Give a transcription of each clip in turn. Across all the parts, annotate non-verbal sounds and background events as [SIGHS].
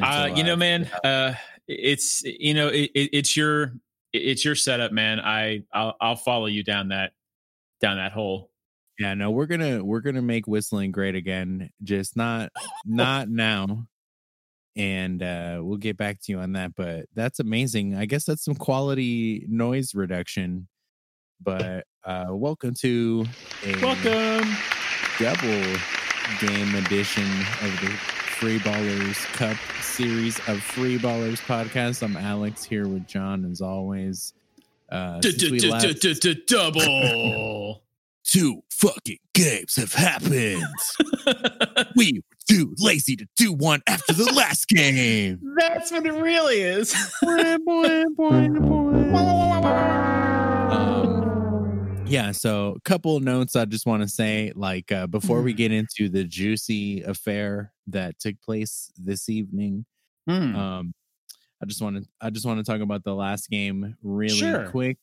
Uh, you know, man, uh, it's you know, it, it, it's your it's your setup, man. I I'll, I'll follow you down that down that hole. yeah, no, we're gonna we're gonna make whistling great again, just not [LAUGHS] not now. And uh we'll get back to you on that, but that's amazing. I guess that's some quality noise reduction. But uh welcome to a Welcome. double game edition of the Free Ballers Cup series of Free Ballers podcast. I'm Alex here with John as always. Uh, since Double. [LAUGHS] two fucking games have happened. [LAUGHS] we were too lazy to do one after the last game. [LAUGHS] That's what it really is. um, yeah, so a couple of notes I just want to say, like uh, before we get into the juicy affair that took place this evening, Hmm. um, I just want to I just want to talk about the last game really Sure. quick.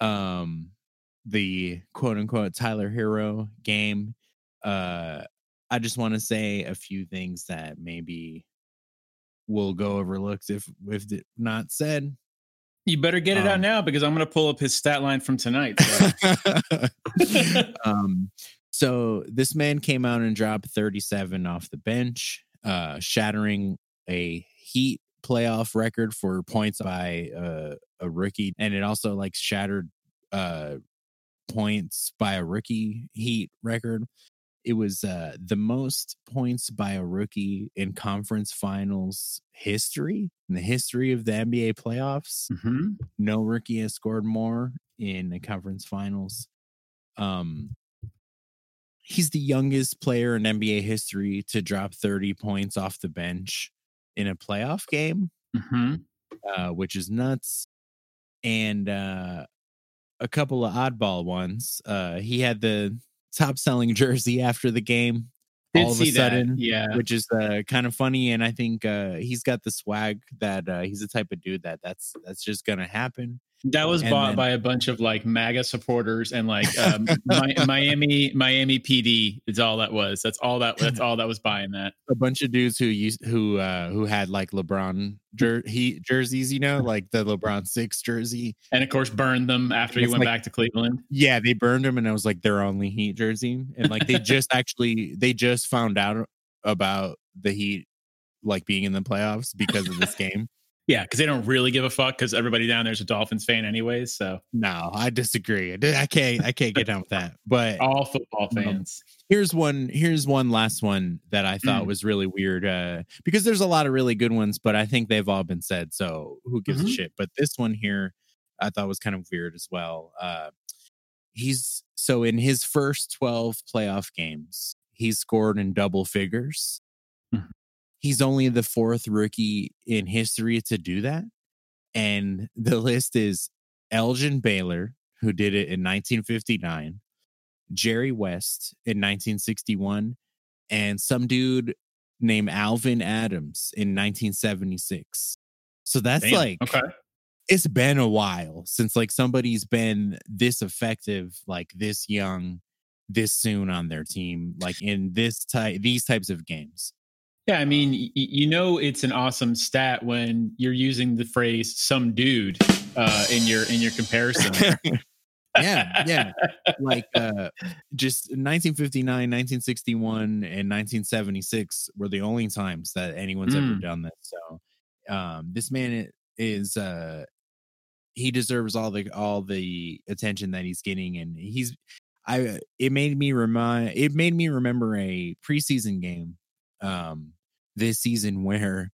Um, the quote unquote Tyler Herro game. Uh, I just want to say a few things that maybe will go overlooked if if not said. You better get it out Um, now because I'm going to pull up his stat line from tonight. so. [LAUGHS] um, so this man came out and dropped 37 off the bench, uh, shattering a Heat playoff record for points by uh, a rookie, and it also like shattered uh, points by a rookie Heat record. It was uh, the most points by a rookie in conference finals history in the history of the NBA playoffs Mhm. no rookie has scored more in the conference finals. Um, he's the youngest player in NBA history to drop 30 points off the bench in a playoff game, Mhm. uh, which is nuts. And uh, a couple of oddball ones. Uh, he had the top selling jersey after the game. Did all of a see that. sudden, Yeah. which is uh, kind of funny. And I think uh, he's got the swag that uh, he's the type of dude that that's that's just gonna happen. That was And bought then- by a bunch of like MAGA supporters and like um, Mi- Miami Miami PD. Is all that was. That's all that. That's all that was buying that. a bunch of dudes who used who uh who had like LeBron jer- he jerseys, you know, like the LeBron six jersey. And of course, burned them after he went like- back to Cleveland. Yeah, they burned them, and it was like their only Heat jersey, and like they [LAUGHS] just actually they just found out about the Heat like being in the playoffs because of this game. Yeah, because they don't really give a fuck because everybody down there's a Dolphins fan anyways. So No, I disagree. I can't I can't get down with that. But [LAUGHS] all football fans. here's one here's one last one that i thought Mm. was really weird uh because there's a lot of really good ones but i think they've all been said so who gives Mhm. a shit but this one here i thought was kind of weird as well uh he's so in his first 12 playoff games he scored in double figures Mhm. He's only the fourth rookie in history to do that and the list is elgin baylor who did it in 1959 Jerry West in 1961 and some dude named Alvan Adams in 1976. So that's Damn, like okay. it's been a while since like somebody's been this effective, like this young, this soon on their team, like in this type these types of games. Yeah, I mean, y- you know, it's an awesome stat when you're using the phrase "some dude" uh, in your in your comparison. [LAUGHS] yeah, yeah. Like uh just 1959, 1961 and 1976 were the only times that anyone's ever Mm. done this. So um this man is uh he deserves all the all the attention that he's getting and he's I it made me remind it made me remember a preseason game um this season where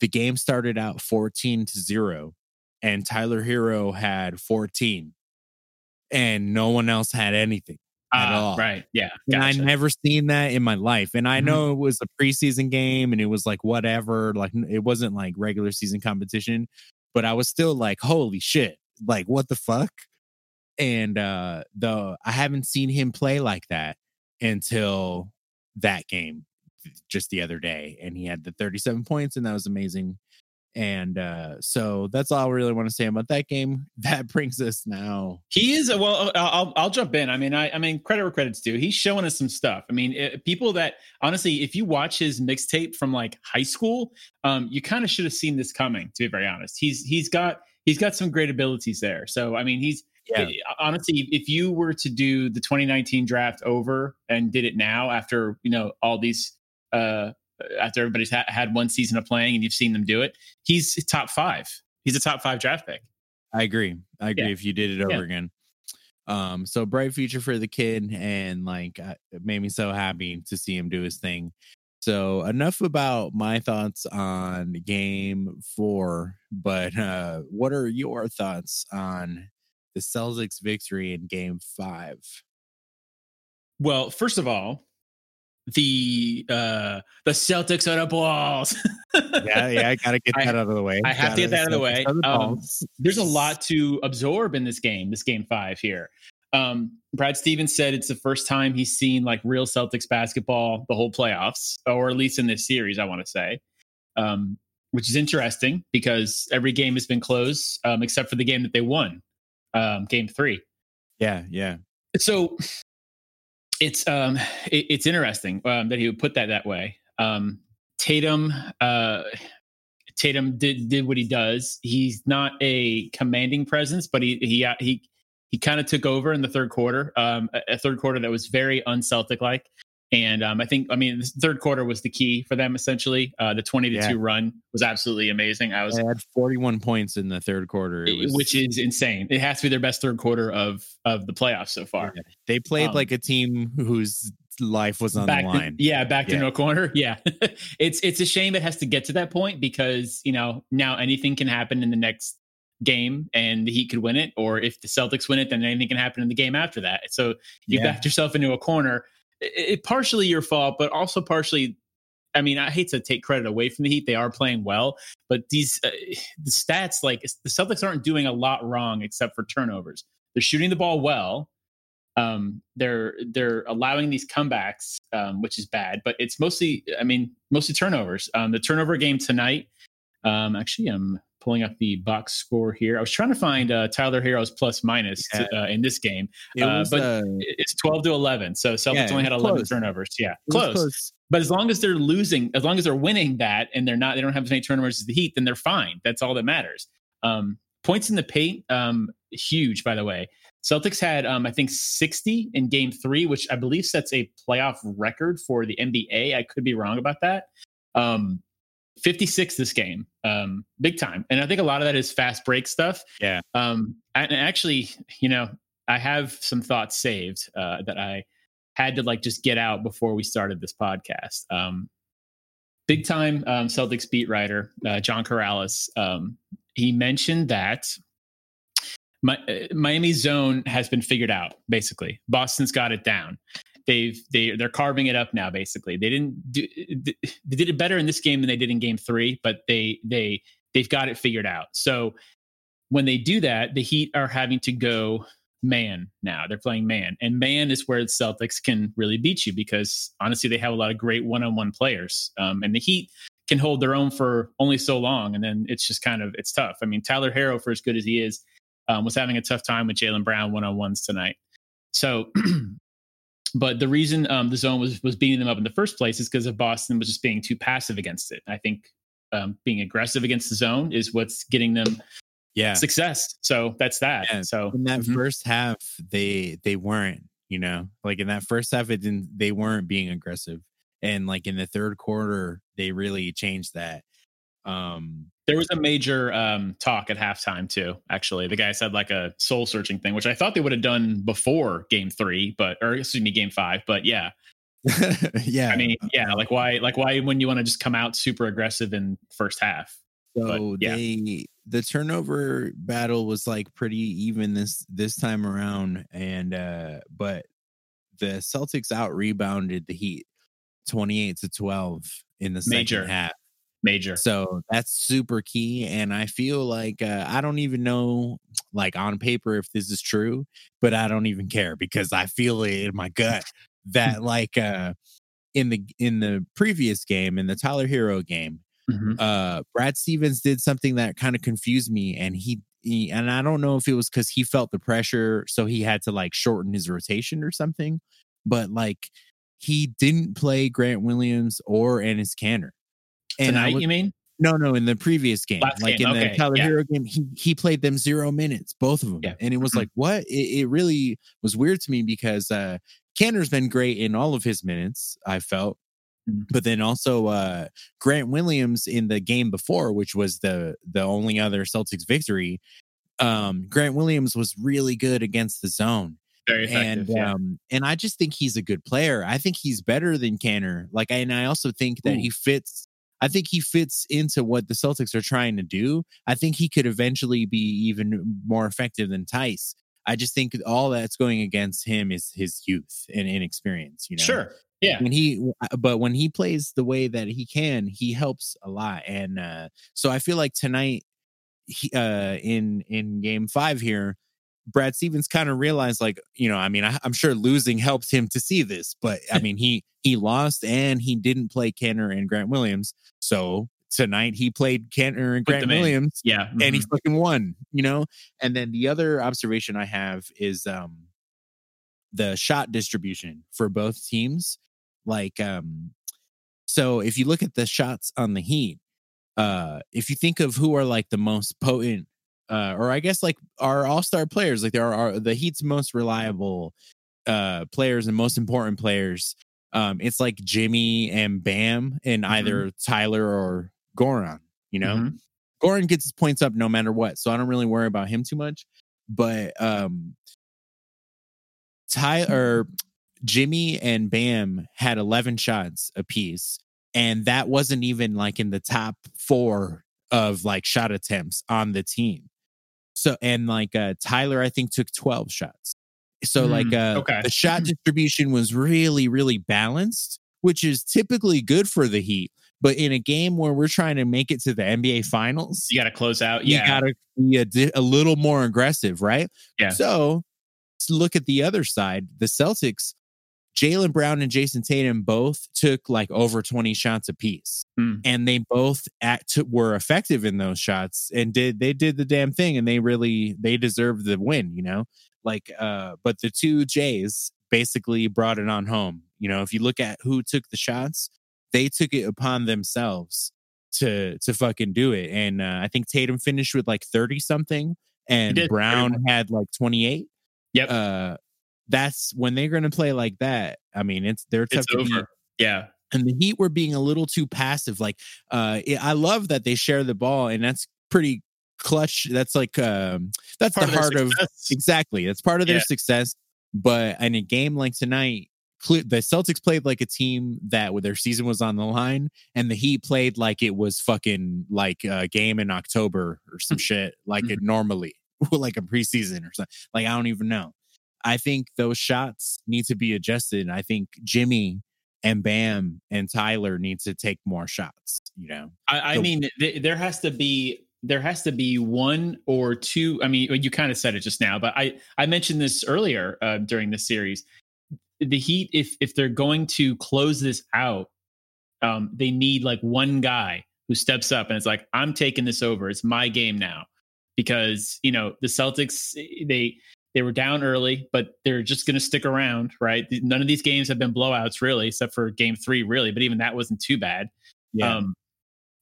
the game started out 14 to 0 and Tyler Herro had 14 and no one else had anything. At Ah, all. Right. Yeah. And I never seen that in my life. And I Mhm. know it was a preseason game and it was like whatever, like it wasn't like regular season competition, but I was still like, holy shit, like what the fuck? And uh the I haven't seen him play like that until that game just the other day. And he had the 37 points and that was amazing. And uh, so that's all I really want to say about that game. [LAUGHS] That brings us now. He is well. I'll I'll jump in. I mean, I I mean, credit where credit's due. He's showing us some stuff. I mean, it, people that honestly, if you watch his mixtape from like high school, um, you kind of should have seen this coming. To be very honest, he's he's got he's got some great abilities there. So I mean, he's yeah. honestly, if you were to do the 2019 draft over and did it now after you know all these uh after everybody's ha- had one season of playing and you've seen them do it, he's top five. He's a top five draft pick. I agree. I agree. Yeah. If you did it over yeah. again. Um, so bright future for the kid, and like it made me so happy to see him do his thing. So enough about my thoughts on game four, but uh, what are your thoughts on the Celtics victory in game five? Well, first of all, the uh the Celtics are the balls. [LAUGHS] yeah, yeah, I gotta get that I, out of the way. I have to get that out of the way. Um, there's a lot to absorb in this game, this game five here. Um, Brad Stevens said it's the first time he's seen like real Celtics basketball the whole playoffs, or at least in this series, I want to say. Um, which is interesting because every game has been close, um, except for the game that they won, um, game three. Yeah, yeah. So it's um it, it's interesting um, that he would put that that way. Um, Tatum uh, Tatum did did what he does. He's not a commanding presence, but he he uh, he he kind of took over in the third quarter. Um, a, a third quarter that was very unceltic like. And um, I think, I mean, the third quarter was the key for them. Essentially, uh, the twenty to yeah. two run was absolutely amazing. I was they had forty one points in the third quarter, was, which is insane. It has to be their best third quarter of of the playoffs so far. Yeah. They played um, like a team whose life was on the line. To, yeah, back to yeah. no corner. [LAUGHS] Yeah, it's it's a shame it has to get to that point because you know now anything can happen in the next game and the Heat could win it, or if the Celtics win it, then anything can happen in the game after that. So you yeah. backed yourself into a corner it, partially your fault, but also partially. I mean, I hate to take credit away from the Heat; they are playing well, but these uh, [SIGHS] the stats, like the Celtics, aren't doing a lot wrong except for turnovers. They're shooting the ball well. Um, they're they're allowing these comebacks, um, which is bad, but it's mostly, I mean, mostly turnovers. Um, the turnover game tonight. Um, actually, I'm pulling up the box score here. I was trying to find uh, Tyler Herro's plus minus yeah. to, uh, in this game, it uh, but uh, it's 12 to 11. So Celtics yeah, only had 11 close. turnovers. Yeah, close. close. But as long as they're losing, as long as they're winning that and they're not, they don't have as many turnovers as the Heat, then they're fine. That's all that matters. Um, points in the paint, um, huge, by the way. Celtics had, um, I think, 60 in game three, which I believe sets a playoff record for the NBA. I could be wrong about that. Um, 56 this game, um, big time. And I think a lot of that is fast break stuff. Yeah. Um, and actually, you know, I have some thoughts saved uh, that I had to like just get out before we started this podcast. Um, big time um, Celtics beat writer uh, John Karalis. Um, he mentioned that my, uh, Miami zone has been figured out. Basically, Boston's got it down they've they they're carving it up now. Basically, they didn't do they did it better in this game than they did in Game Three, but they they they've got it figured out. So when they do that, the Heat are having to go man now. They're playing man, and man is where the Celtics can really beat you because honestly, they have a lot of great one-on-one players, um, and the Heat can hold their own for only so long, and then it's just kind of it's tough. I mean, Tyler Herro, for as good as he is, um, was having a tough time with Jaylen Brown one-on-ones tonight. So [CLEARS THROAT] but the reason um, the zone was was beating them up in the first place is because of Boston was just being too passive against it. I think um, being aggressive against the zone is what's getting them yeah success. So that's that. Yeah. So in that mm-hmm. first half, they they weren't. You know, like in that first half, it didn't. They weren't being aggressive, and like in the third quarter, they really changed that. Um, there was a major um, talk at halftime too. Actually, the guy said like a soul searching thing, which I thought they would have done before Game Three, but or excuse me, Game Five. But yeah, [LAUGHS] yeah. I mean, yeah, like why, like why, when you want to just come out super aggressive in first half. So but, yeah. they the turnover battle was like pretty even this this time around, and uh but the Celtics out rebounded the Heat twenty eight to twelve in the Major. second half. Major. So that's super key. And I feel like uh, I don't even know, like on paper, if this is true, but I don't even care because I feel it in my gut that, like, uh, in the in the previous game, in the Tyler Herro game, Mhm. uh Brad Stevens did something that kind of confused me and he, he and I don't know if it was cuz he felt the pressure so he had to like shorten his rotation or something but like he didn't play Grant Williams or Enes Kanter. And I Tonight, you mean? no, no, in the previous game, Last like game, in okay, the Tyler yeah. Herro game, he he played them zero minutes, both of them, Yeah. and it was Mhm. like, what? It, it really was weird to me because uh Kanter's been great in all of his minutes. I felt, Mhm. but then also uh Grant Williams in the game before, which was the the only other Celtics victory. Um, Grant Williams was really good against the zone and yeah. um and I just think he's a good player. I think he's better than Canner. Like and I also think that Ooh. he fits I think he fits into what the Celtics are trying to do. I think he could eventually be even more effective than Theis. I just think all that's going against him is his youth and inexperience, you know. Sure. Yeah. When he but when he plays the way that he can, he helps a lot. And uh so I feel like tonight he, uh in in game 5 here Brad Stevens kind of realized, like, you know, I mean, I, I'm sure losing helped him to see this, but I [LAUGHS] mean, he he lost and he didn't play Kanter and Grant Williams. So tonight he played Kanter and Grant. Williams, Yeah. and he mhm. fucking won. You know. And then the other observation I have is um the shot distribution for both teams. Like, um, so if you look at the shots on the Heat, uh, if you think of who are like the most potent uh, or I guess like our all star players, like there are the Heat's most reliable uh, players and most important players. Um, it's like Jimmy and Bam and either Tyler or Goran. You know, Mhm. Goran gets his points up no matter what, so I don't really worry about him too much. But um, Ty or Jimmy and Bam had 11 shots apiece, and that wasn't even like in the top four of like shot attempts on the team. So and like uh Tyler, I think took 12 shots. So Hmm, like uh okay. the shot [LAUGHS] distribution was really, really balanced, which is typically good for the Heat. But in a game where we're trying to make it to the NBA finals, You got to close out. you gotta be a, di- a little more aggressive, right? Yeah. So let's look at the other side. The Celtics, Jaylen Brown and Jayson Tatum both took like over 20 shots apiece. Hmm. And they both act were effective in those shots and did they did the damn thing and they really they deserved the win, you know? Like uh but the two Jays basically brought it on home. You know, if you look at who took the shots, they took it upon themselves to to fucking do it. And uh, I think Tatum finished with like 30 something and Brown had like 28. Yep. Uh that's when they're going to play like that. I mean, it's they're tough it's to beat over. Yeah. and the Heat were being a little too passive. Like, uh, it- I love that they share the ball, and that's pretty clutch. That's like, um, that's Part the heart of success. exactly. That's part of their Yeah. success. But in a game like tonight, the Celtics played like a team that with their season was on the line, and the Heat played like it was fucking like a game in October or some shit, like Mm-hmm. it normally, [LAUGHS] like a preseason or something. Like I don't even know. I think those shots need to be adjusted. And I think Jimmy and Bam and Tyler need to take more shots. You know, I, I mean, th- there has to be there has to be one or two. I mean, you kind of said it just now, but I I mentioned this earlier uh, during the series. The Heat, if if they're going to close this out, um, they need like one guy who steps up and it's like, I'm taking this over. It's my game now, because you know the Celtics they they were down early, but they're just going to stick around, right? None of these games have been blowouts, really, except for Game Three, really. But even that wasn't too bad. Um,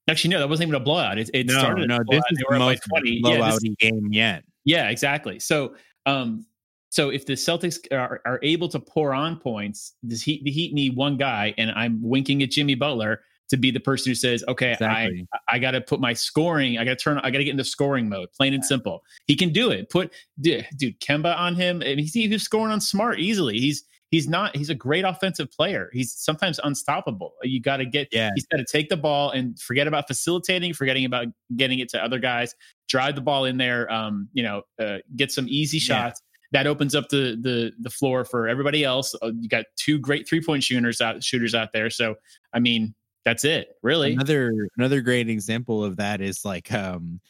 actually, no, that wasn't even a blowout. It, it no, started. no, this is the were up by most 20. Yeah, game yet. yeah, exactly. So, um, so if the Celtics are, are able to pour on points, does Heat the Heat need one guy? And I'm winking at Jimmy Butler to be the person who says, "Okay, Exactly. I I got to put my scoring. I got to turn. I got to get into scoring mode. Plain and simple. He can do it. Put dude, dude Kemba on him, and he's, he's scoring on smart easily. He's he's not. He's a great offensive player. He's sometimes unstoppable. You got to get. Yeah. He's got to take the ball and forget about facilitating, forgetting about getting it to other guys. Drive the ball in there. Um, you know, uh, get some easy Yeah. shots. That opens up the the the floor for everybody else. Uh, you got two great three point shooters out shooters out there. So I mean, that's it, really. Another another great example of that is like um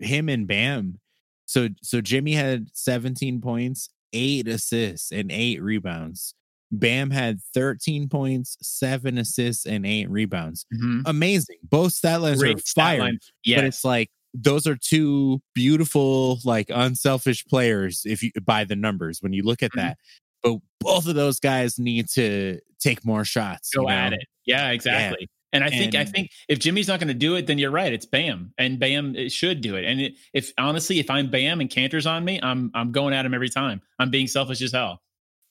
him and Bam. So so Jimmy had 17 points, eight assists, and eight rebounds. Bam had 13 points, seven assists, and eight rebounds. Mhm. Amazing. Both stat lines are Great stat fire, line. but it's like those are two beautiful, like unselfish players. If you by the numbers, when you look at Mhm. that, but both of those guys need to take more shots. go you know? at it. Yeah, exactly. And I think I think if Jimmy's not going to do it, then you're right. It's Bam, and Bam it should do it. And it, if honestly, if I'm Bam and Kanter's on me, I'm I'm going at him every time. I'm being selfish as hell.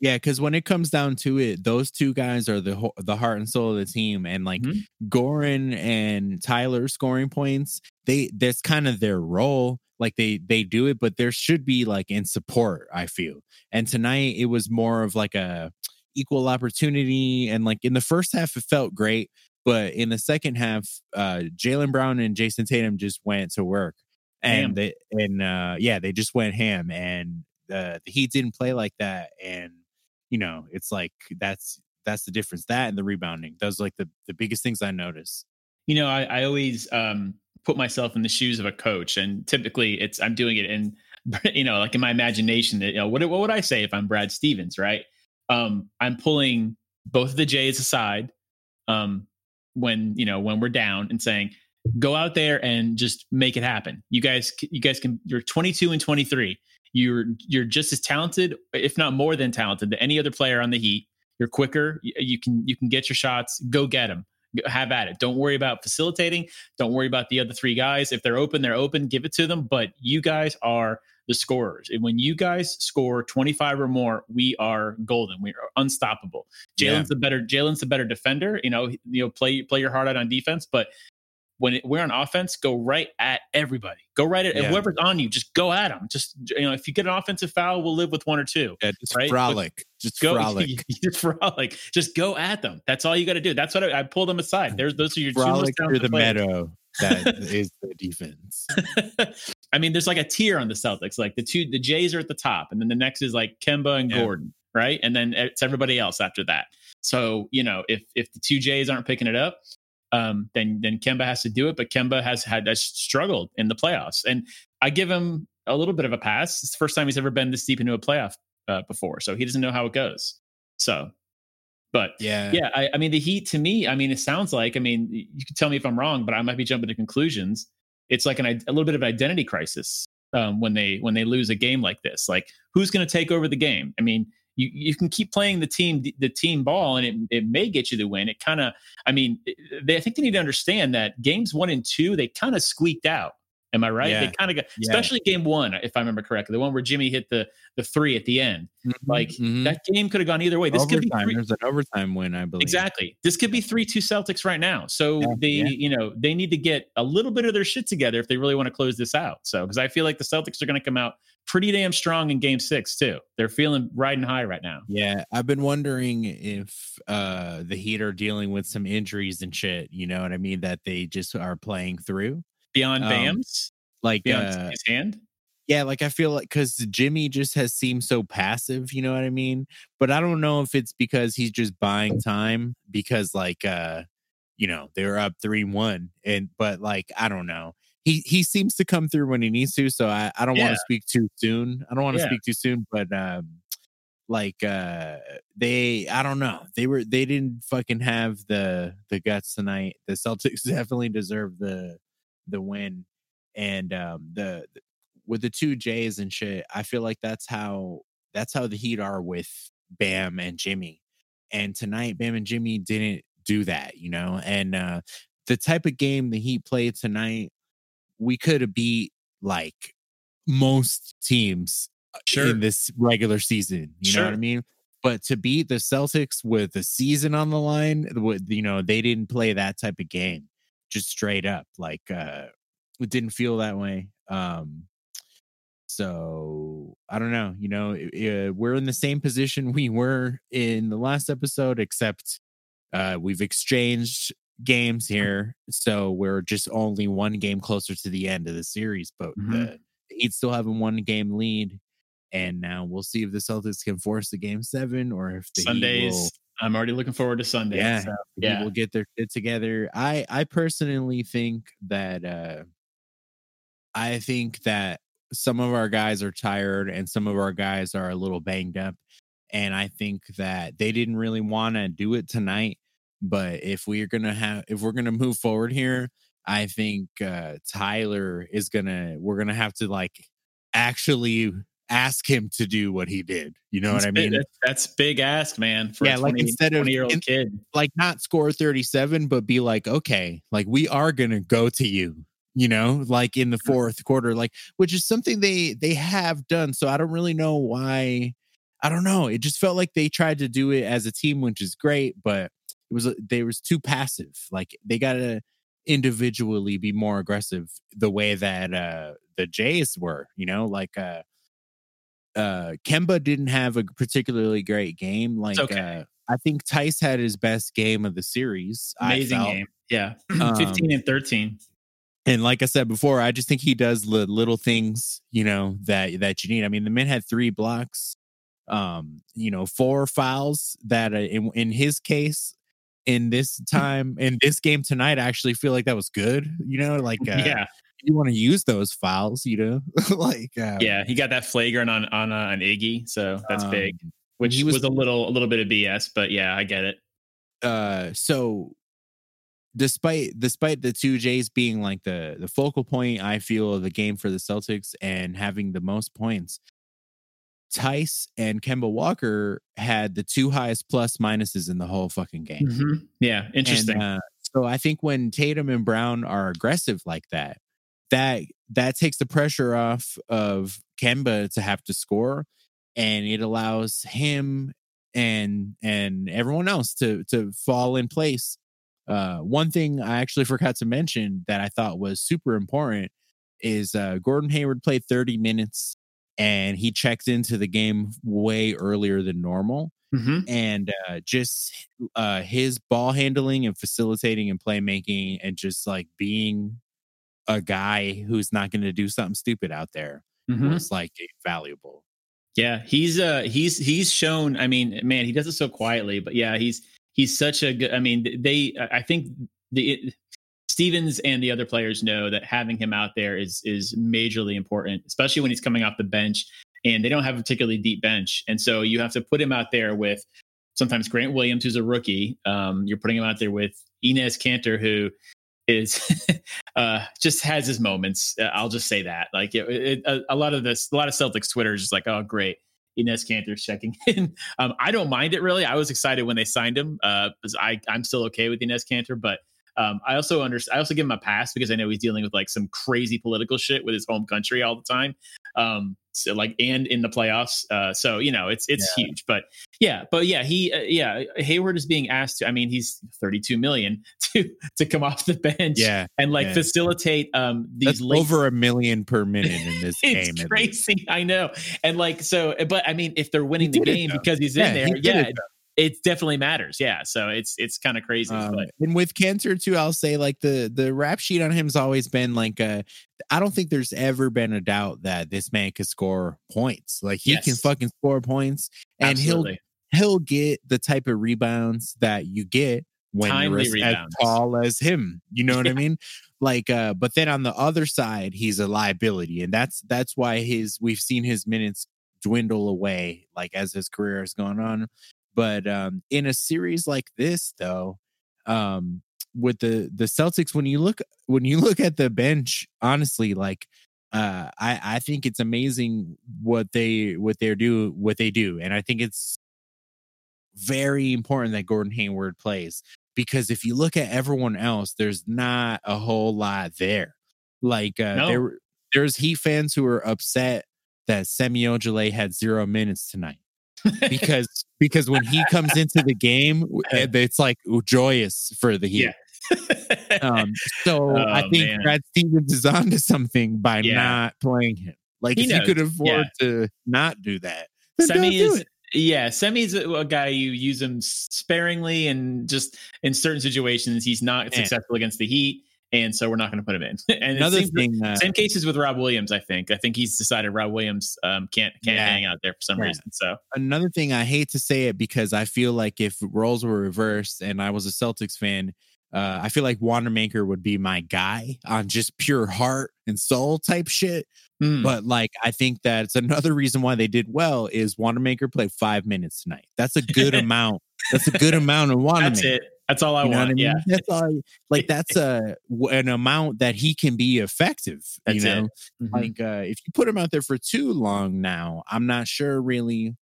Yeah, because when it comes down to it, those two guys are the ho- the heart and soul of the team, and like Mhm. Goran and Tyler scoring points, they that's kind of their role. Like they they do it, but there should be like in support. I feel, and tonight it was more of like a equal opportunity, and like in the first half it felt great, but in the second half, uh Jaylen Brown and Jayson Tatum just went to work, Ham. and they and uh yeah they just went ham, and the the Heat didn't play like that, and you know, it's like that's that's the difference. That and the rebounding. Those are like the the biggest things I notice. You know, I, I always um, put myself in the shoes of a coach, and typically it's I'm doing it in [LAUGHS] you know like in my imagination. that You know, what what would I say if I'm Brad Stevens, right? Um, I'm pulling both of the Jays aside um, when you know when we're down and saying, go out there and just make it happen. You guys, you guys can. You're 22 and 23. You're you're just as talented, if not more than talented, than any other player on the Heat. You're quicker. You, you can you can get your shots. Go get them. Have at it. Don't worry about facilitating. Don't worry about the other three guys. If they're open, they're open. Give it to them. But you guys are the scorers. And when you guys score 25 or more, we are golden. We are unstoppable. Yeah. Jaylen's the better. Jaylen's the better defender. You know, you know, play play your heart out on defense. But when it, we're on offense, go right at everybody. Go right at Yeah. whoever's on you. Just go at them. Just you know, if you get an offensive foul, we'll live with one or two. Yeah, just Right? frolic. Just Go [LAUGHS] frolic. [LAUGHS] just frolic. Just go at them. That's all you got to do. That's what I, I pull them aside. There's those are your two frolic through talented the players. meadow. That [LAUGHS] is the defense. I mean, there's like a tier on the Celtics. Like the two, the Jays are at the top, and then the next is like Kemba and Yeah. Gordon, right? And then it's everybody else after that. So you know, if if the two Jays aren't picking it up, um, then then Kemba has to do it. But Kemba has had has struggled in the playoffs, and I give him a little bit of a pass. It's the first time he's ever been this deep into a playoff uh, before, so he doesn't know how it goes. So, but Yeah. yeah, I, I mean, the Heat to me, I mean, it sounds like, I mean, you can tell me if I'm wrong, but I might be jumping to conclusions. It's like an, a little bit of identity crisis um, when they when they lose a game like this. Like, who's going to take over the game? I mean, you you can keep playing the team the team ball, and it it may get you the win. It kind of, I mean, they I think they need to understand that games one and two they kind of squeaked out. Am I right? Yeah. They kind of got, Yeah. especially game one, if I remember correctly, the one where Jimmy hit the the three at the end. Like Mhm. that game could have gone either way. This could be overtime. three, There's an overtime win, I believe. Exactly. This could be three two Celtics right now. So Yeah, they, you know, they need to get a little bit of their shit together if they really want to close this out. So because I feel like the Celtics are going to come out pretty damn strong in Game Six too. They're feeling riding high right now. Yeah, I've been wondering if uh the Heat are dealing with some injuries and shit. You know what I mean? That they just are playing through. Beyond Um, Bam's, Like, beyond uh, his hand. yeah, like I feel like because Jimmy just has seemed so passive. You know what I mean? But I don't know if it's because he's just buying time because, like, uh, you know, they're up three one, and but like I don't know. He he seems to come through when he needs to. So I I don't want to speak too soon. I don't want to Yeah. speak too soon, but um. like uh they i don't know they were they didn't fucking have the the guts tonight the celtics [LAUGHS] definitely deserve the the win and um the with the two j's and shit i feel like that's how that's how the heat are with bam and jimmy and tonight bam and jimmy didn't do that you know and uh the type of game the heat played tonight we could have beat like most teams Sure. in this regular season. You know what I mean? But to beat the Celtics with the season on the line, with you know, they didn't play that type of game, just straight up. Like uh it didn't feel that way. Um so I don't know, you know, uh, we're in the same position [LAUGHS] we were in the last episode, except uh we've exchanged games here, so we're just only one game closer to the end of the series. But Mhm. the Heat still have a one game lead, and now we'll see if the Celtics can force the game seven or if the Sundays. I'm already looking forward to Sunday. yeah, So, yeah. will get their shit together. I I personally think that uh I think that some of our guys are tired and some of our guys are a little banged up. and I think that they didn't really want to do it tonight. But if we're gonna have, if we're gonna move forward here, I think uh, Tyler is gonna. We're gonna have to like actually ask him to do what he did. You know that's what I mean? Big, that's, that's, big ask, man. yeah, 20, like instead of year old kid, like not score 37, but be like, okay, like we are gonna go to you. You know, like in the fourth quarter, like which is something they they have done. So I don't really know why. I don't know. It just felt like they tried to do it as a team, which is great, but it was they was too passive. Like they gotta individually be more aggressive the way that uh the Jays were, you know, like uh uh Kemba didn't have a particularly great game. Like okay. uh I think Theis had his best game of the series. Amazing game. Yeah. [CLEARS THROAT] 15 um, and 13. And like I said before, I just think he does the little things, you know, that that you need. I mean, the men had three blocks, um, you know, four fouls that uh, in, in his case in this [LAUGHS] time in this game tonight, I actually feel like that was good. You know, like [LAUGHS] uh, yeah, you want to use those files, you know, [LAUGHS] like uh, yeah, he got that flagrant on on uh, an Iggy, so that's um, big. Which was, was a little a little bit of BS, but yeah, I get it. Uh, so despite despite the two Jays being like the the focal point, I feel of the game for the Celtics and having the most points, Theis and Kemba Walker had the two highest plus minuses in the whole fucking game. Mm-hmm. Yeah, interesting. And, uh, so I think when Tatum and Brown are aggressive like that, that that takes the pressure off of Kemba to have to score, and it allows him and and everyone else to to fall in place. Uh, one thing I actually forgot to mention that I thought was super important is uh, Gordon Hayward played 30 minutes and he checked into the game way earlier than normal. Mm-hmm. And uh, just uh, his ball handling and facilitating and playmaking and just like being a guy who's not going to do something stupid out there mm-hmm. was like valuable. Yeah, he's uh he's he's shown. I mean, man, he does it so quietly, but yeah, he's he's such a good. I mean, they. I think the Stevens and the other players know that having him out there is is majorly important, especially when he's coming off the bench and they don't have a particularly deep bench. And so you have to put him out there with sometimes Grant Williams, who's a rookie. Um, you're putting him out there with Enes Kanter, who is [LAUGHS] uh, just has his moments. Uh, I'll just say that. Like it, it, a, a, lot of this, a lot of Celtics Twitter is just like, oh, great. Enes Kanter's checking [LAUGHS] in. um, I don't mind it really. I was excited when they signed him uh, I I'm still okay with Enes Kanter, but um, I also understand. I also give him a pass because I know he's dealing with like some crazy political shit with his home country all the time. Um, so like and in the playoffs. Uh, so you know it's it's yeah. huge. But yeah, but yeah, he uh, yeah Hayward is being asked to. I mean, he's 32 million [LAUGHS] to to come off the bench. Yeah, and like yeah. facilitate um these late... over a million per minute in this [LAUGHS] it's game. Crazy, I know. And like so, but I mean, if they're winning the game because he's in there, yeah, it definitely matters. Yeah. So it's it's kind of crazy. Um, and with Kanter too, I'll say like the the rap sheet on him's always been like uh I don't think there's ever been a doubt that this man could score points. Like he yes. can fucking score points and Absolutely. he'll he'll get the type of rebounds that you get when Timely you're as, as tall as him. You know what yeah. I mean? Like uh but then on the other side, he's a liability. And that's that's why his we've seen his minutes dwindle away like as his career has gone on but um, in a series like this, though, um, with the the Celtics, when you look when you [LAUGHS] look at the bench, honestly, like uh, I I think it's amazing what they what they do what they do, and I think it's very important that Gordon Hayward plays because if you look at everyone else, there's not a whole lot there. Like uh, no. there there's Heat fans who are upset that Semi Ojeleye had zero minutes tonight because because when he comes into the game, [LAUGHS] it's like joyous for the Heat. Yeah. [LAUGHS] um, so oh, I think man. Brad Stevens is [LAUGHS] onto something by yeah. not playing him. Like he if knows. you could afford yeah. to not do that, Semi is it. yeah, Semi's a, a guy you use him sparingly and just in certain situations he's not man. successful against the Heat and so we're not going to put him in. [LAUGHS] and another thing, uh, same cases with Rob Williams. I think. I think he's decided Rob Williams um, can't can't yeah, hang out there for some yeah. reason. So another thing, I hate to say it because I feel like if roles were reversed and I was a Celtics fan, Uh, I feel like Wanamaker would be my guy on just pure heart and soul type shit. Hmm. But like, I think that's another reason why they did well is Wanamaker played five minutes tonight. That's a good [LAUGHS] amount. That's a good amount of Wanamaker. That's it. That's all I You want. I mean? Yeah. [LAUGHS] That's all. I- Like that's [LAUGHS] a an amount that he can be effective. That's you know, Mhm. like uh, if you put him out there for too long now, I'm not sure really,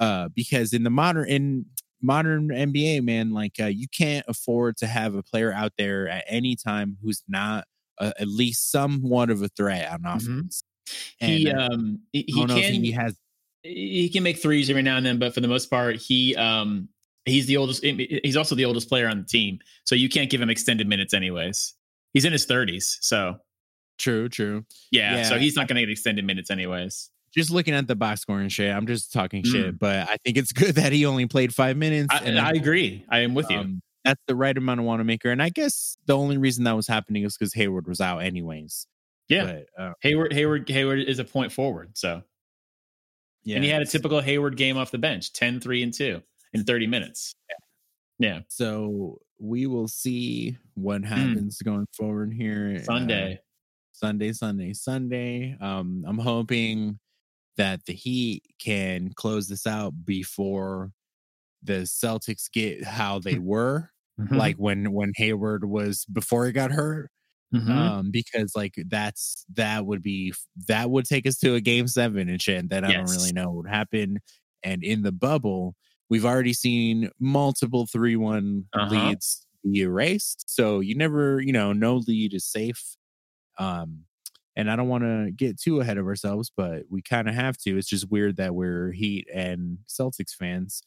uh, because in the modern in modern NBA, man, like uh, you can't afford to have a player out there at any time who's not uh, at least somewhat of a threat on offense. he And, uh, um he, he don't know if can he has he can make threes every now and then, but for the most part, he um he's the oldest. He's also the oldest player on the team, so you can't give him extended minutes anyways. He's in his thirties, so true, true. yeah, so he's not going to get extended minutes anyways. Just looking at the box score and shit, I'm just talking Mm. shit, but I think it's [LAUGHS] good that he only played five minutes. I, and I agree. I am with you. Um, that's the right amount of Wanamaker. And I guess the only reason that was happening is because Hayward was out anyways. yeah, But uh, Hayward, Hayward, Hayward is a point forward. So, yeah. and he had a typical Hayward game off the bench 10, 3, and 2 in 30 minutes. Yeah. so we will see what happens going forward here. uh, Sunday. Sunday, Sunday, Sunday. Um, I'm hoping that the Heat can close this out before the Celtics get how they were, Mhm. like when when Hayward was before he got hurt. Mhm. um because like that's that would be that would take us to a game seven and shit that then i don't really know what would happen and in the bubble we've already seen multiple 3-1 Uh-huh. leads be erased so you never you know no lead is safe. Um and i don't want to get too ahead of ourselves but we kind of have to. It's just weird that we're heat and celtics fans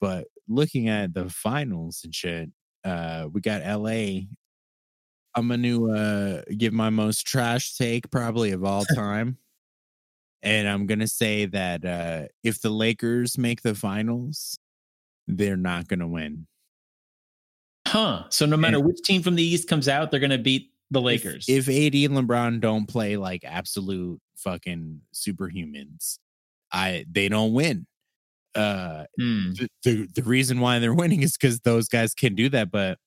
but looking at the finals and shit uh we got la I'm gonna uh, give my most trash take probably of all [LAUGHS] time, and I'm gonna say that uh, if the Lakers make the finals, they're not gonna win. Huh. So no matter which team from the East comes out, they're going to beat the Lakers. If, AD and LeBron don't play like absolute fucking superhumans, I they don't win. Uh, Hmm. the, the the reason why they're [LAUGHS] winning is because those guys can do that. But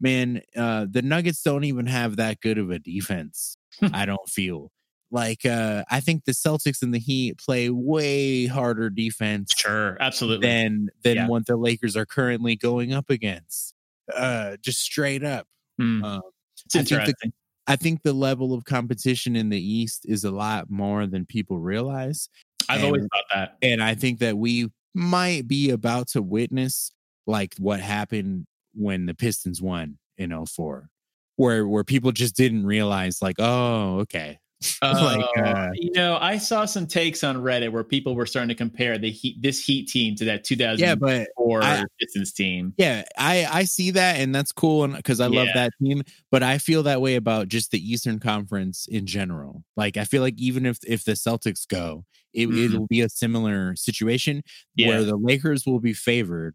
man, uh, the Nuggets don't even have that good of a defense. I don't feel like uh, I think the Celtics and the Heat play way harder defense Sure. Absolutely. than than Yeah. what the Lakers are currently going up against. Uh, just straight up. Hmm. Um, It's I think the- I think the level of competition in the East is a lot more than people realize. I've and- always thought that. and I think that we might be about to witness like what happened when the Pistons won in 04 where where people just didn't realize like oh okay [LAUGHS] like Uh, you know, I saw some takes on Reddit where people were starting to compare the heat, this Heat team to that 2004 yeah I- Pistons team. yeah I I see that and that's cool and because I love that team but I feel that way about just the Eastern Conference in general like I feel like even if if the Celtics go it, Mhm. it'll be a similar situation Yeah. where the Lakers will be favored,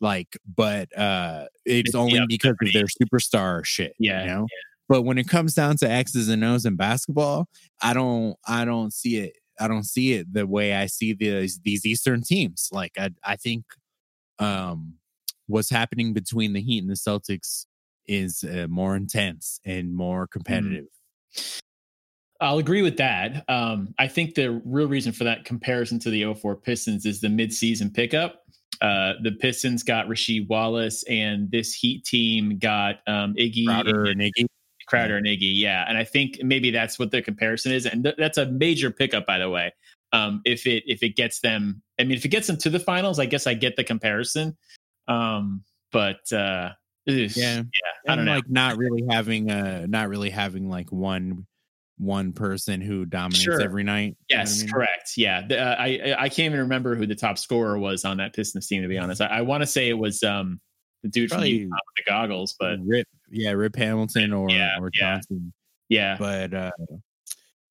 like, but uh it's It's only because of their superstar shit. Yeah, You know? But when it comes down to X's and O's in basketball, I don't I don't see it. I don't see it the way I see these these Eastern teams. Like I I think um what's happening between the Heat and the Celtics is uh, more intense and more competitive. I'll agree with that. Um, I think the real reason for that comparison to the 04 Pistons is the midseason pickup. Uh, the Pistons got Rasheed Wallace, and this Heat team got um, Iggy Crowder and Iggy. Crowder and Iggy. Yeah, and I think maybe that's what the comparison is, and th- that's a major pickup, by the way. Um, if it if it gets them, I mean, if it gets them to the finals, I guess I get the comparison. Um, but uh, ugh, Yeah. I don't and know. like not really having uh not really having like one one person who dominates Sure. every night. know I Yes, mean? correct. Yeah, the, uh, I I- I can't even remember who the top scorer was on that Pistons team. To be honest, I, I want to say it was um the dude from Probably- with the goggles, but Rip, yeah, Rip Hamilton or Yeah, or yeah. Johnson. yeah, But uh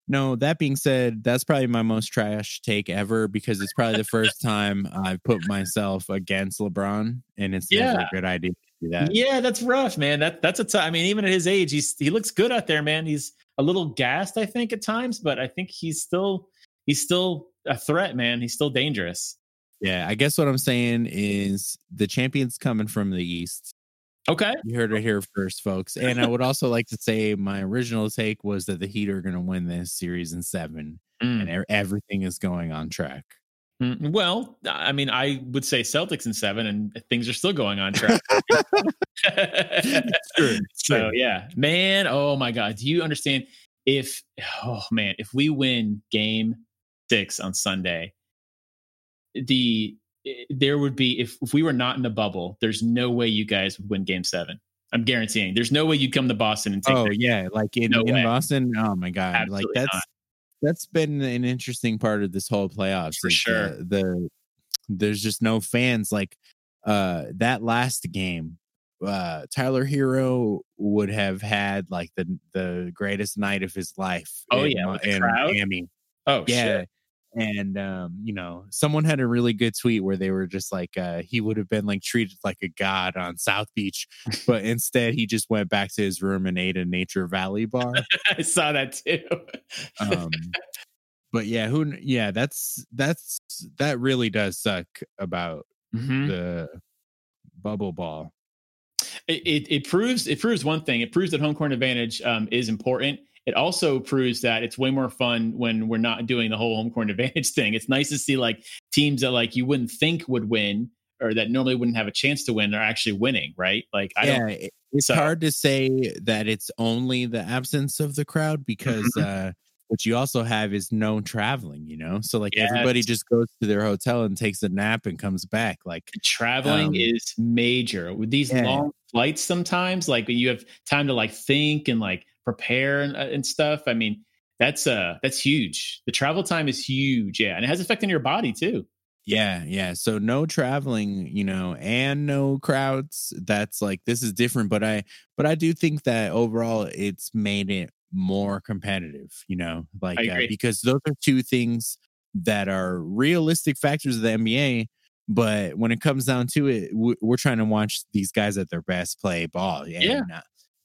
no, that being said, that's probably my most trash take ever because it's probably the first [LAUGHS] time I've put myself against LeBron, and it's never a good idea to do that. yeah, that's rough, man. That that's a t- I mean, even at his age, he's he looks good out there, man. He's a little gassed, I think, at times, but I think he's still he's still a threat, man. He's still dangerous. Yeah, I guess what I'm saying is the champions coming from the East. Okay. You heard it here first, folks. And I would [LAUGHS] also like to say my original take was that the Heat are going to win this series in seven, Mm. and everything is going on track. Mm, Well, I mean, I would say Celtics in seven, and things are still going on track. [LAUGHS] [LAUGHS] true, so true. yeah, man. Oh my God, do you understand? If oh man, if we win Game Six on Sunday, the eh, there would be if if we were not in the bubble, there's no way you guys would win Game Seven. I'm guaranteeing. There's no way you'd come to Boston and take. Oh yeah, like in, No in. Boston. Oh my god, Absolutely like that's not. that's been an interesting part of this whole playoffs. For is sure. the, the there's just no fans. Like uh that last game, uh Tyler Herro would have had like the the greatest night of his life. Oh, in yeah, Mi- with the in? Miami. oh yeah. shit. And um, you know, someone had a really good tweet where they were just like, uh, he would have been like treated like a god on South Beach, but instead he just went back to his room and ate a Nature Valley bar. [LAUGHS] I saw that too. um but yeah who yeah that's that's that really does suck about Mhm. the bubble ball it, it, it proves it proves one thing. It proves that home court advantage um, is important. It also proves that it's way more fun when we're not doing the whole home court advantage [LAUGHS] thing. It's nice to see like teams that like you wouldn't think would win or that normally wouldn't have a chance to win are actually winning, right? Like I yeah don't. it's so- hard to say that it's only the absence of the crowd because Mm-hmm. uh what you also have is no traveling you know so like everybody just goes to their hotel and takes a nap and comes back like Traveling Um, is major with these yeah. long flights. Sometimes, like you have time to like think and like prepare and, uh, and stuff. I mean, that's uh that's huge. The travel time is huge, yeah, and it has effect on your body too. Yeah, yeah. So no traveling, you know, and no crowds. That's like this is different, but I but I do think that overall it's made it more competitive, you know, like uh, because those are two things that are realistic factors of the NBA, but when it comes down to it, we- we're trying to watch these guys at their best play ball. And, Yeah.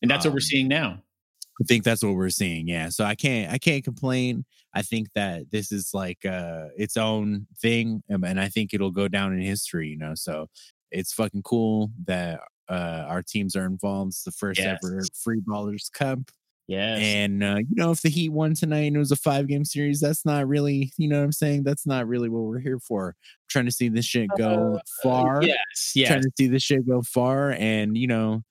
And that's what we're Um, seeing now. I think that's what we're seeing. Yeah. So I can't I can't complain. I think that this is like uh its own thing um, and I think it'll go down in history, you know. So it's fucking cool that uh our teams are involved. It's the first Yes. ever free ballers cup. Yeah. And uh, you know, if the Heat won tonight and it was a five game series, that's not really, you know what I'm saying? That's not really what we're here for. I'm trying to see this shit go far yes. Yes. trying to see this shit go far and you know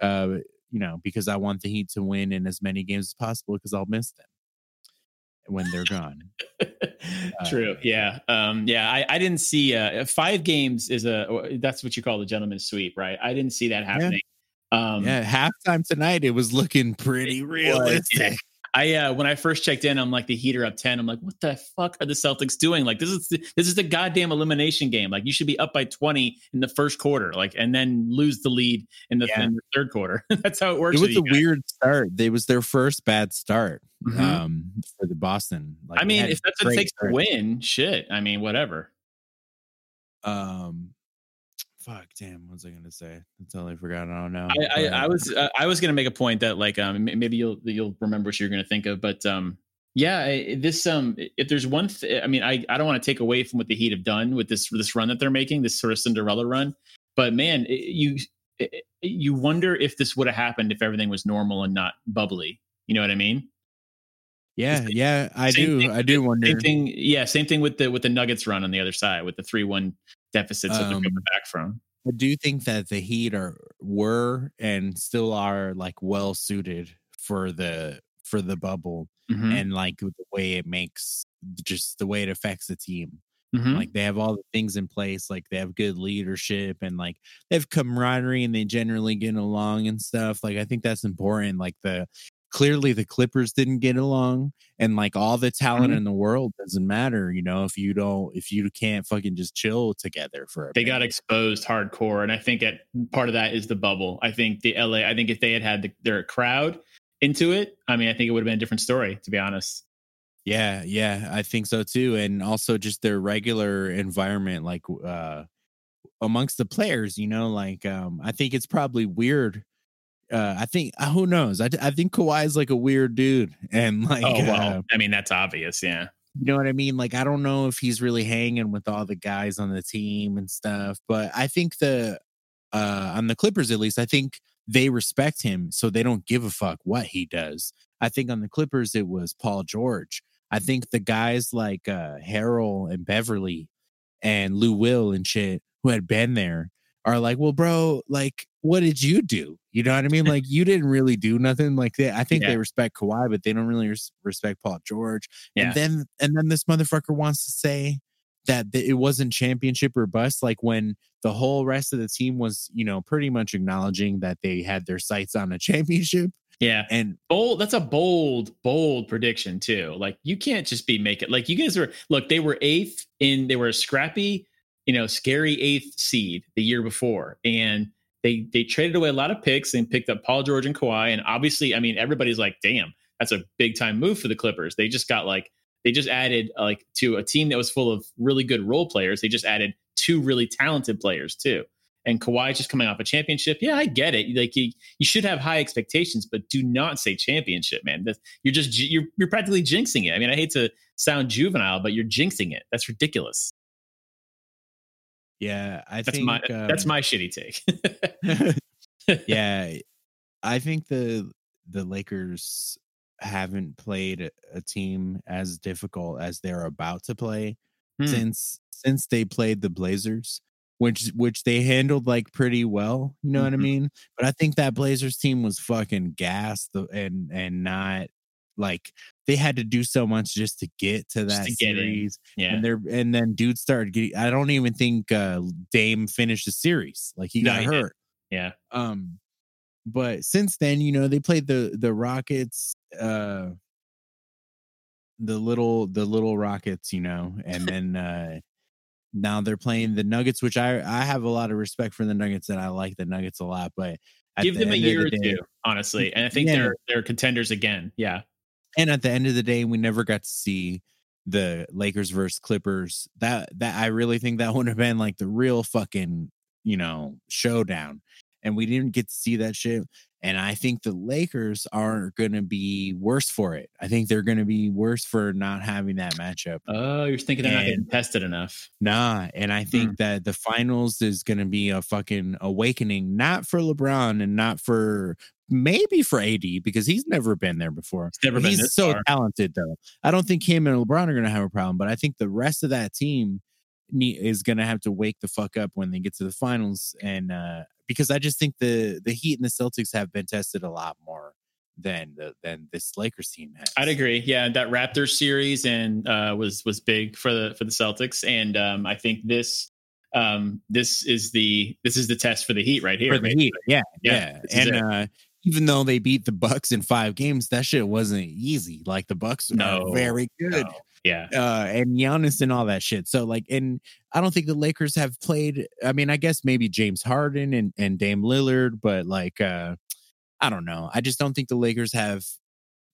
uh you know because i want the heat to win in as many games as possible because i'll miss them when they're gone [LAUGHS] True. Yeah. Um, yeah. I, I didn't see uh, five games is a that's what you call the gentleman's sweep, right? I didn't see that happening. Um, yeah halftime tonight it was looking pretty realistic I uh, when I first checked in, I'm like the heater up ten. I'm like, what the fuck are the Celtics doing? Like this is the, this is the goddamn elimination game. Like you should be up by 20 in the first quarter, like and then lose the lead in the, Yeah. in the third quarter. [LAUGHS] That's how it works. it was a guys. weird start it was their first bad start Mhm. um for the boston like I mean, if that's a what it takes to win, shit. I mean, whatever. um fuck damn what was i gonna say i totally forgot i don't know I, I, I was uh, I was gonna make a point that like um maybe you'll you'll remember what you're gonna think of, but um yeah this um if there's one th- I mean I I don't want to take away from what the Heat have done with this this run that they're making this sort of Cinderella run, but man it- you it- you wonder if this would have happened if everything was normal and not bubbly. You know what I mean? yeah same- yeah i do thing i do wonder Same thing. Yeah, same thing with the with the Nuggets run on the other side with the three one deficits that they're Um, coming back from. I do think that the Heat are were and still are like well suited for the for the bubble Mhm, and like the way it makes just the way it affects the team. mhm. Like they have all the things in place, like they have good leadership and like they have camaraderie and they generally get along and stuff. Like I think that's important. Like the clearly the Clippers didn't get along and like all the talent Mhm. in the world doesn't matter, you know, if you don't if you can't fucking just chill together for a they got exposed hardcore and i think at part of that is the bubble i think the la i think if they had had the, their crowd into it i mean i think it would have been a different story to be honest Yeah, yeah, I think so too. And also just their regular environment, like uh amongst the players, you know, like um I think it's probably weird. Uh I think uh, who knows? I, I think Kawhi is like a weird dude. And like oh uh, well i mean that's obvious yeah you know what I mean? Like I don't know if he's really hanging with all the guys on the team and stuff, but I think the uh, on the Clippers at least, I think they respect him, so they don't give a fuck what he does. I think on the Clippers it was Paul George. I think the guys like uh Harrell and Beverley and Lou Will and shit who had been there are like, well, bro, like, what did you do? You know what I mean? Like, you didn't really do nothing. Like, they, I think Yeah. they respect Kawhi, but they don't really res- respect Paul George. Yeah. And then, and then this motherfucker wants to say that th- it wasn't championship or bust. Like when the whole rest of the team was, you know, pretty much acknowledging that they had their sights on a championship. Yeah. And Bold. That's a bold, bold prediction too. Like you can't just be making like you guys were look, they were eighth in they were a scrappy, you know, scary eighth seed the year before. And they they traded away a lot of picks and picked up Paul George and Kawhi. And obviously, I mean, everybody's like, damn, that's a big time move for the Clippers. They just got like they just added like to a team that was full of really good role players. They just added two really talented players too. And Kawhi just coming off a championship. Yeah, I get it. Like you, you should have high expectations, but do not say championship, man. That's, you're just you're you're practically jinxing it. I mean, I hate to sound juvenile, but you're jinxing it. That's ridiculous. Yeah, I That's think my um, that's my shitty take. [LAUGHS] [LAUGHS] yeah, I think the the Lakers haven't played a- team as difficult as they're about to play Hmm. since since they played the Blazers, which which they handled like pretty well. You know what I Mhm. mean? But I think that Blazers team was fucking gassed and and not like they had to do so much just to get to that to series yeah. and they're and then dude started getting i don't even think uh dame finished the series like he No, got he hurt Yeah. um but since then you know they played the the rockets uh the little the little rockets you know and [LAUGHS] then uh now they're playing the nuggets which i i have a lot of respect for the nuggets and i like the nuggets a lot but Give the them a year the or day- two, honestly. And I [LAUGHS] think Yeah. they're they're contenders again. Yeah. And at the end of the day we never got to see the lakers versus clippers. That that i really think that [LAUGHS] would have been like the real fucking you know showdown. And we didn't get to see that shit. And i think the lakers are gonna be worse for it. I think they're gonna be worse for not having that matchup. Oh, you're thinking they're not getting tested enough. Nah, and I think Hmm. that the finals is going to be a fucking awakening, not for LeBron and not for maybe for AD because he's never been there before. It's never he's so far. talented though. I don't think him and LeBron are going to have a problem, but I think the rest of that team is going to have to wake the fuck up when they get to the finals, and uh, because I just think the the Heat and the Celtics have been tested a lot more than the than this Lakers team has. I'd agree. Yeah, that Raptors series and uh, was was big for the for the Celtics, and um, I think this um, this is the this is the test for the Heat right here. for the basically. Heat. Yeah, Yeah, yeah. And uh, even though they beat the Bucks in five games, that shit wasn't easy. Like the Bucks No, very good. No. Yeah, Uh, and Giannis and all that shit. So like, and I don't think the Lakers have played. I mean, I guess maybe James Harden and and Dame Lillard, but like, uh, I don't know. I just don't think the Lakers have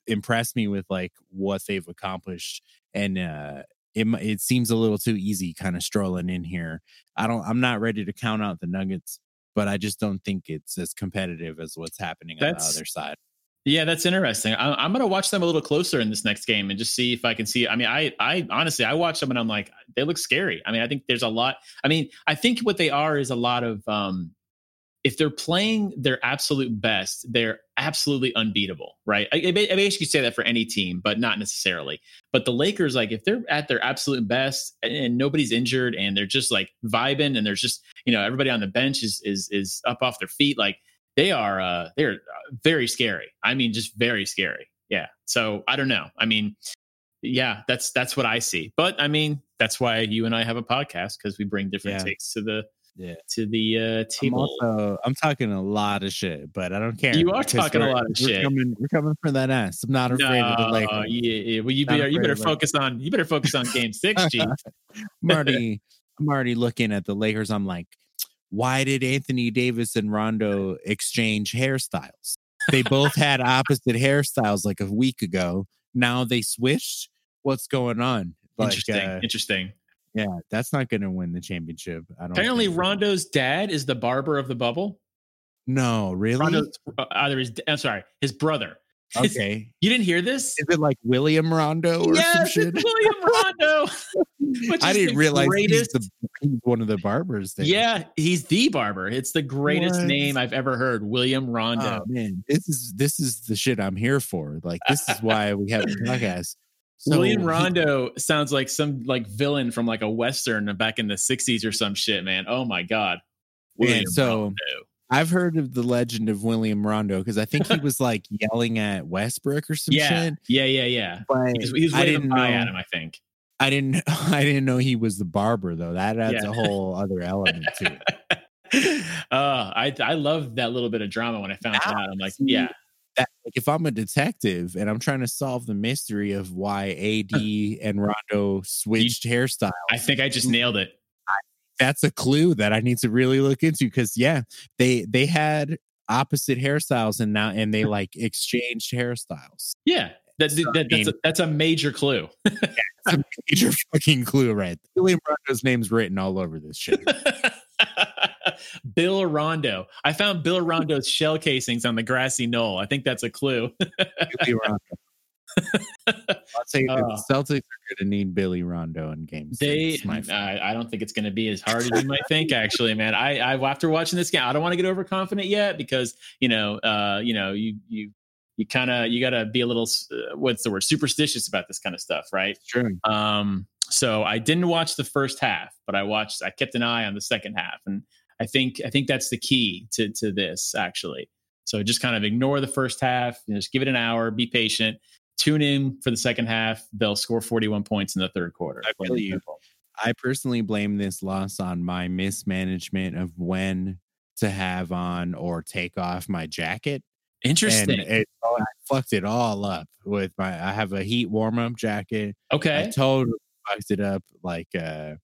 impressed me with like what they've accomplished, and uh, it it seems a little too easy, kind of strolling in here. I don't. I'm not ready to count out the Nuggets, but I just don't think it's as competitive as what's happening on the other side. yeah, that's interesting. I, I'm going to watch them a little closer in this next game and just see if I can see. I mean, I I honestly I watch them and I'm like, they look scary. I mean, I think there's a lot. I mean, I think what they are is a lot of um, if they're playing their absolute best, they're absolutely unbeatable, right? I, I I basically say that for any team, but not necessarily. But the Lakers, like, if they're at their absolute best and, and nobody's injured and they're just like vibing and there's just you know everybody on the bench is is is up off their feet, like they are uh they're uh, very scary. I mean, just very scary. Yeah. So I don't know. I mean, yeah, that's that's what I see. But I mean, that's why you and I have a podcast because we bring different Yeah. takes to the Yeah. to the uh, I'm also I'm talking a lot of shit, but I don't care. You are talking a lot of we're shit. Coming, we're coming for that ass. I'm not afraid of the No, Lakers. yeah, yeah. Well, you better you better focus on you better focus on game six, G. [LAUGHS] I'm already I'm already looking at the Lakers. I'm like, why did Anthony Davis and Rondo exchange hairstyles? They both had opposite hairstyles like a week ago. Now they switched. What's going on? Like, interesting. uh, interesting. Yeah, that's not going to win the championship. I don't. Apparently, think. Rondo's dad is the barber of the bubble. No, really. Rondo's uh, either his I'm sorry, his brother. [LAUGHS] Okay. You didn't hear this? Is it like William Rondo or some yes, shit? it's William Rondo. [LAUGHS] I didn't realize he's, the, he's one of the barbers there. Yeah, he's the barber. It's the greatest What? name I've ever heard. William Rondo. Oh man, this is this is the shit I'm here for. Like this is why we have a podcast. So William he- Rondo sounds like some like villain from like a western back in the '60s or some shit, man. Oh my god, William so- Rondo. I've heard of the legend of William Rondo because I think he [LAUGHS] was like yelling at Westbrook or some Yeah, shit. yeah, yeah, yeah. But He he I didn't know. at him, I think. I didn't [LAUGHS] I didn't know he was the barber though. That adds Yeah. a whole other element to it. [LAUGHS] uh, I I love that little bit of drama when I found Now, out. I'm like, see, yeah, That, like if I'm a detective and I'm trying to solve the mystery of why AD and Rondo switched hairstyles, I think I just nailed it. that's a clue that I need to really look into because yeah, they they had opposite hairstyles and now and they [LAUGHS] like exchanged hairstyles. Yeah, that, So, that, that's a, that's a major clue. [LAUGHS] That's a major fucking clue, right? William Rondo's name's written all over this shit. [LAUGHS] [LAUGHS] Bill Rondo. I found Bill [LAUGHS] Rondo's shell casings on the grassy knoll. I think that's a clue. Billy Rondo. [LAUGHS] I'll say Uh, the Celtics are going to need Billy Rondo in game They, six. My friend. I, I don't think it's going to be as hard as you might think. Actually, man, I, I after watching this game, I don't want to get overconfident yet because you know, uh, you know, you you you kind of you got to be a little uh, what's the word superstitious about this kind of stuff, right? True. Um, so I didn't watch the first half, but I watched. I kept an eye on the second half, and I think I think that's the key to to this actually. So just kind of ignore the first half. You know, just give it an hour. Be patient. Tune in for the second half. They'll score 41 points in the third quarter. I feel you. I personally blame this loss on my mismanagement of when to have on or take off my jacket. Interesting. And it, oh, I fucked it all up with my. I have a heat warm up jacket. Okay. I totally fucked it up. Like uh,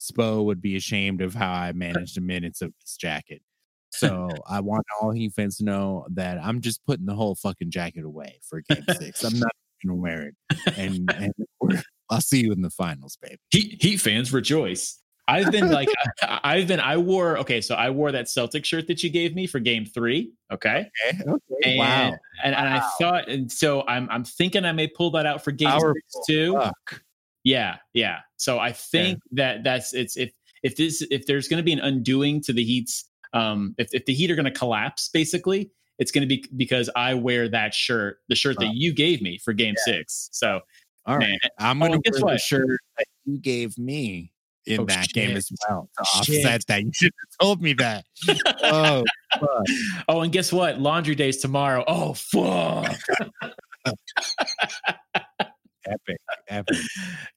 Spo would be ashamed of how I managed the minutes of this jacket. [LAUGHS] So I want all he fans to know that I'm just putting the whole fucking jacket away for game [LAUGHS] six. I'm not gonna wear it, and and [LAUGHS] I'll see you in the finals, baby. Heat, Heat fans rejoice. I've been like, I, I've been, I wore, okay, so I wore that Celtic shirt that you gave me for game three. Okay. Okay. Okay. And, wow. And, and I thought, and so I'm, I'm thinking I may pull that out for game Powerful. six too. Fuck. Yeah. Yeah. So I think that that's, it's, if, if this, if there's going to be an undoing to the Heat's, um, if, if the Heat are going to collapse, basically, it's going to be because I wear that shirt, the shirt that you gave me for game six. So, All right. man, I'm Oh, gonna and guess wear the what? shirt that you gave me in Oh, that game as well to Shit. offset that. You should have told me that. oh, fuck. [LAUGHS] Oh, and guess what? Laundry day's tomorrow. Oh, fuck. [LAUGHS] epic, epic.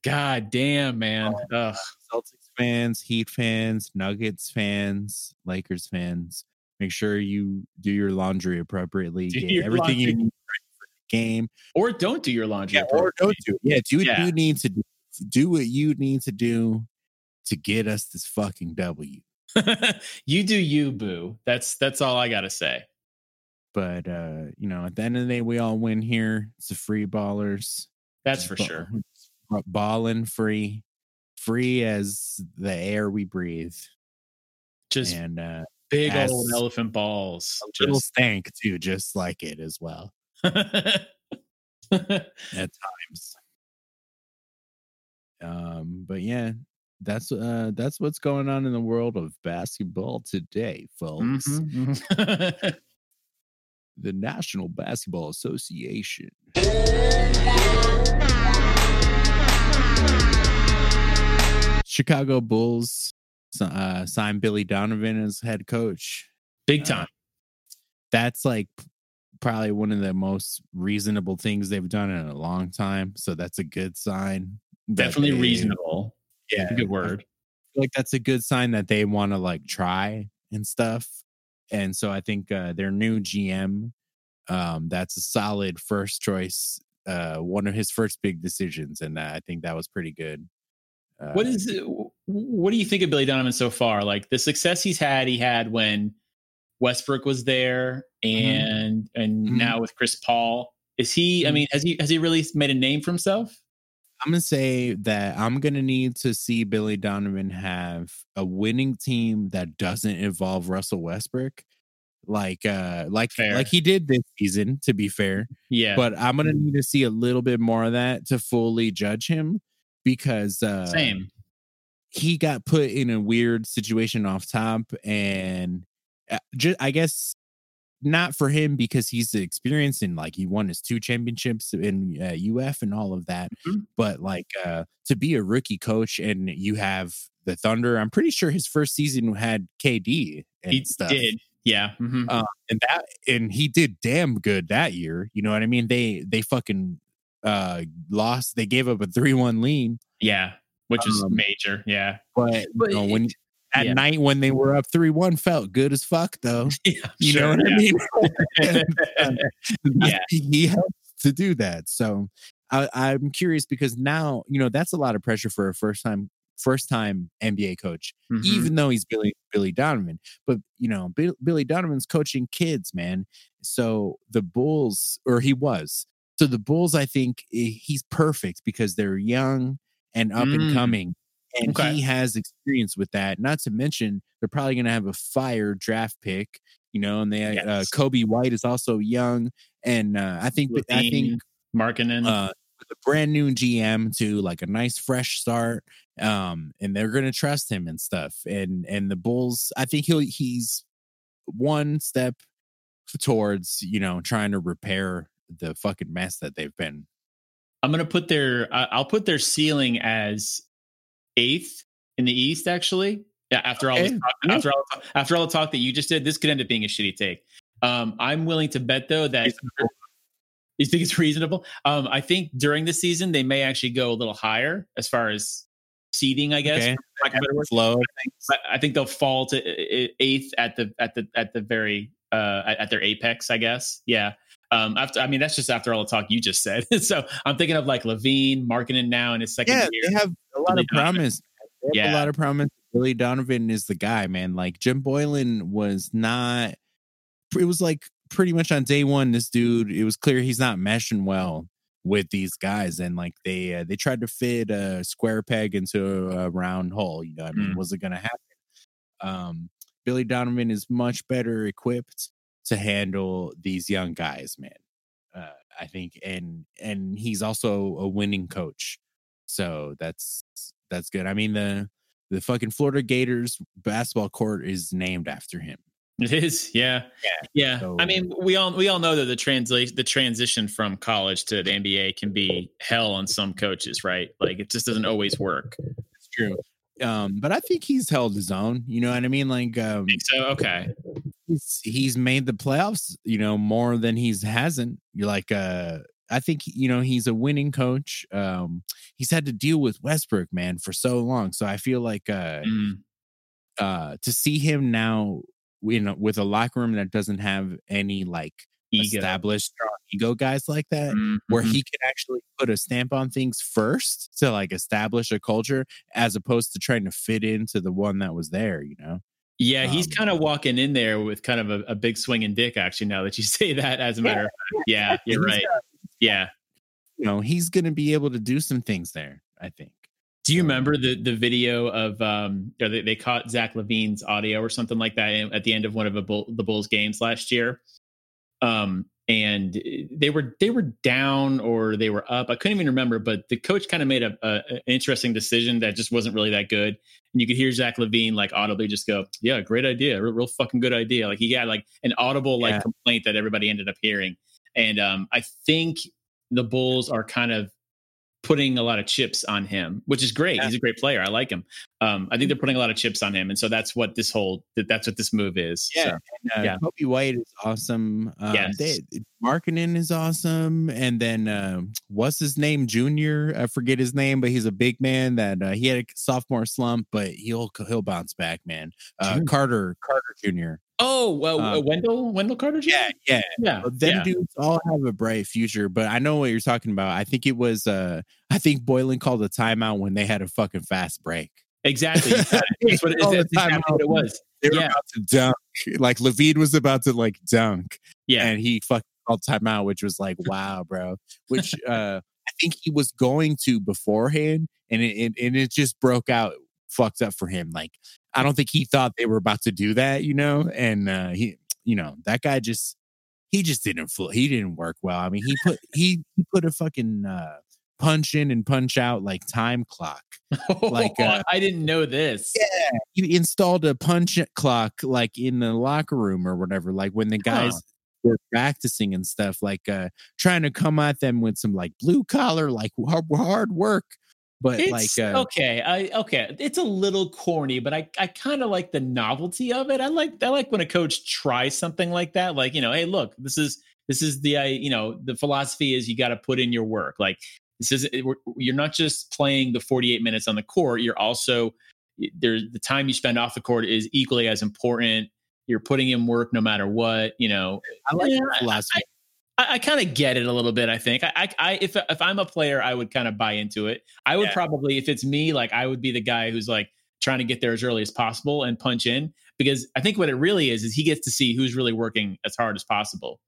God damn, man. Ugh. Celtics fans, Heat fans, Nuggets fans, Lakers fans. Make sure you do your laundry appropriately. Do Get everything you need for the game. Or don't do your laundry. Yeah, or don't do. it. Yeah, do what Yeah. you need to do. Do what you need to do to get us this fucking W. [LAUGHS] you do you, boo. That's that's all I gotta say. But uh, you know, at the end of the day, we all win here. It's the free ballers. That's for Ba- sure. [LAUGHS] Balling free, free as the air we breathe, Just and uh, big old elephant balls. a little Just stank too, just like it as well [LAUGHS] at times. Um, but yeah, that's uh that's what's going on in the world of basketball today, folks. Mhm, mhm. [LAUGHS] The National Basketball Association. Chicago Bulls uh, signed Billy Donovan as head coach. Big Uh, time. That's like probably one of the most reasonable things they've done in a long time. So that's a good sign. Definitely they- reasonable. Yeah, Good word. like that's a good sign that they want to like try and stuff. And so I think uh, their new GM, um, that's a solid first choice. Uh, one of his first big decisions, and uh, I think that was pretty good. Uh, What is it- what do you think of Billy Donovan so far? Like the success he's had, he had when Westbrook was there, and and Mhm. now with Chris Paul. Is he? I Mhm. mean, has he has he really made a name for himself? I'm gonna say that I'm gonna need to see Billy Donovan have a winning team that doesn't involve Russell Westbrook. like uh like Fair. like he did this season to be fair Yeah. but i'm gonna need to see a little bit more of that to fully judge him because uh Same. he got put in a weird situation off top and just i guess not for him because he's experienced and like he won his two championships in uh, uf and all of that Mhm. but like uh to be a rookie coach and you have the thunder i'm pretty sure his first season had kd and He stuff did. Yeah. mhm. uh, and that and he did damn good that year you know what i mean they they fucking uh lost they gave up a 3-1 lead yeah. Which is um, major. Yeah. but, But you know, when at yeah. night when they were up 3-1 felt good as fuck though [LAUGHS] Yeah. you sure, know what yeah. i mean [LAUGHS] [LAUGHS] And, Yeah. he, he helped to do that so I, i'm curious because now you know that's a lot of pressure for a first time first time nba coach Mhm. even though he's Billy Billy Donovan. But you know, Bill, Billy Donovan's coaching kids, man. So the Bulls, or he was. So the Bulls, I think eh, he's perfect because they're young and up and Mm. coming, and Okay. he has experience with that. Not to mention, they're probably going to have a fire draft pick. You know, and they uh, Coby White is also young, and uh, I think I think LaVine, Markkanen. uh, with a brand new GM to like a nice fresh start. Um, and they're gonna trust him and stuff. And and the Bulls, I think he'll he's one step towards you know trying to repair the fucking mess that they've been. I'm gonna put their. I'll put their ceiling as eighth in the East. Actually, yeah. After all, this talk, after all, after all the talk that you just did, this could end up being a shitty take. Um, I'm willing to bet though that [LAUGHS] you think it's reasonable. Um, I think during the season they may actually go a little higher as far as seeding. I guess. Okay. for lack of a. Flow. I think they'll fall to eighth at the at the at the very uh at, at their apex. I guess. Yeah. Um. After I mean that's just after all the talk you just said. [LAUGHS] so I'm thinking of like LaVine, Markkanen now in his second Yeah, year. they have a lot of promise. They have Yeah. a lot of promise. Billy Donovan is the guy, man. Like Jim Boylen was not. It was like pretty much on day one. This dude, it was clear he's not meshing well with these guys, and like they uh, they tried to fit a square peg into a round hole. You know, what I mean, Mm. was it going to happen? Um, Billy Donovan is much better equipped to handle these young guys, man. Uh, I think, and and he's also a winning coach, so that's that's good. I mean the the fucking Florida Gators basketball court is named after him. It is, yeah, Yeah. yeah. So- I mean, we all we all know that the translation, the transition from college to the NBA can be hell on some coaches, right? Like it just doesn't always work. It's true. Um, but I think he's held his own. You know what I mean? Like um, So okay, he's he's made the playoffs. You know more than he's hasn't. You're like uh. I think you know he's a winning coach. Um, he's had to deal with Westbrook, man, for so long. So I feel like uh, Mm, uh, to see him now you know with a locker room that doesn't have any like ego. established strong ego guys like that Mm, where he can actually put a stamp on things first to like establish a culture as opposed to trying to fit into the one that was there you know Yeah, he's Um, kind of walking in there with kind of a, a big swinging dick. Actually, now that you [LAUGHS] say that, as a matter of fact, yeah, you're right. got- Yeah. you know he's gonna be able to do some things there i think Do you remember the the video of um? Or they, they caught Zach LaVine's audio or something like that at the end of one of Bull, the Bulls games last year. Um, and they were they were down or they were up. I couldn't even remember, but the coach kind of made a, a an interesting decision that just wasn't really that good. And you could hear Zach LaVine like audibly just go, "Yeah, great idea, real, real fucking good idea." Like he got like an audible like Yeah. complaint that everybody ended up hearing. And um, I think the Bulls are kind of putting a lot of chips on him, which is great. Yeah. He's a great player. I like him. Um, I think they're putting a lot of chips on him, and so that's what this whole that's what this move is. Yeah. So, And, uh, Yeah. Coby White is awesome. Um, Yes. they, Markkanen is awesome, and then um, what's his name, Junior? I forget his name, but he's a big man that uh, he had a sophomore slump, but he'll he'll bounce back, man. Uh, Carter Carter Junior. Oh, well, Um, Wendell Wendell Carter. Jr.? Yeah, yeah. yeah, But them yeah. dudes all have a bright future, but I know what you're talking about. I think it was uh I think Boylen called a timeout when they had a fucking fast break. Exactly. [LAUGHS] That's what it is. All the That's exactly what it was. They were Yeah. about to dunk. Like LaVine was about to like dunk. Yeah, and he fucking called timeout, which was like, wow, bro. Which [LAUGHS] uh I think he was going to beforehand, and it, it and it just broke out fucked up for him. Like I don't think he thought they were about to do that, you know. And uh he, you know that guy just he just didn't he didn't work well. I mean, he put he, he put a fucking uh, punch in and punch out like time clock. [LAUGHS] like uh, I didn't know this. Yeah, he installed a punch clock like in the locker room or whatever. Like when the guys. Huh. Were practicing and stuff like uh trying to come at them with some like blue collar like hard, work but it's, like uh, okay i okay it's a little corny but i i kind of like the novelty of it i like i like when a coach tries something like that like you know hey look this is this is the i you know the philosophy is you got to put in your work like this is you're not just playing the 48 minutes on the court you're also there's the time you spend off the court is equally as important you're putting in work no matter what you know i like yeah, philosophy I, I kind of get it a little bit. I think I, I, I, if if I'm a player, I would kind of buy into it. I would yeah. probably, if it's me, like I would be the guy who's like trying to get there as early as possible and punch in because I think what it really is is he gets to see who's really working as hard as possible.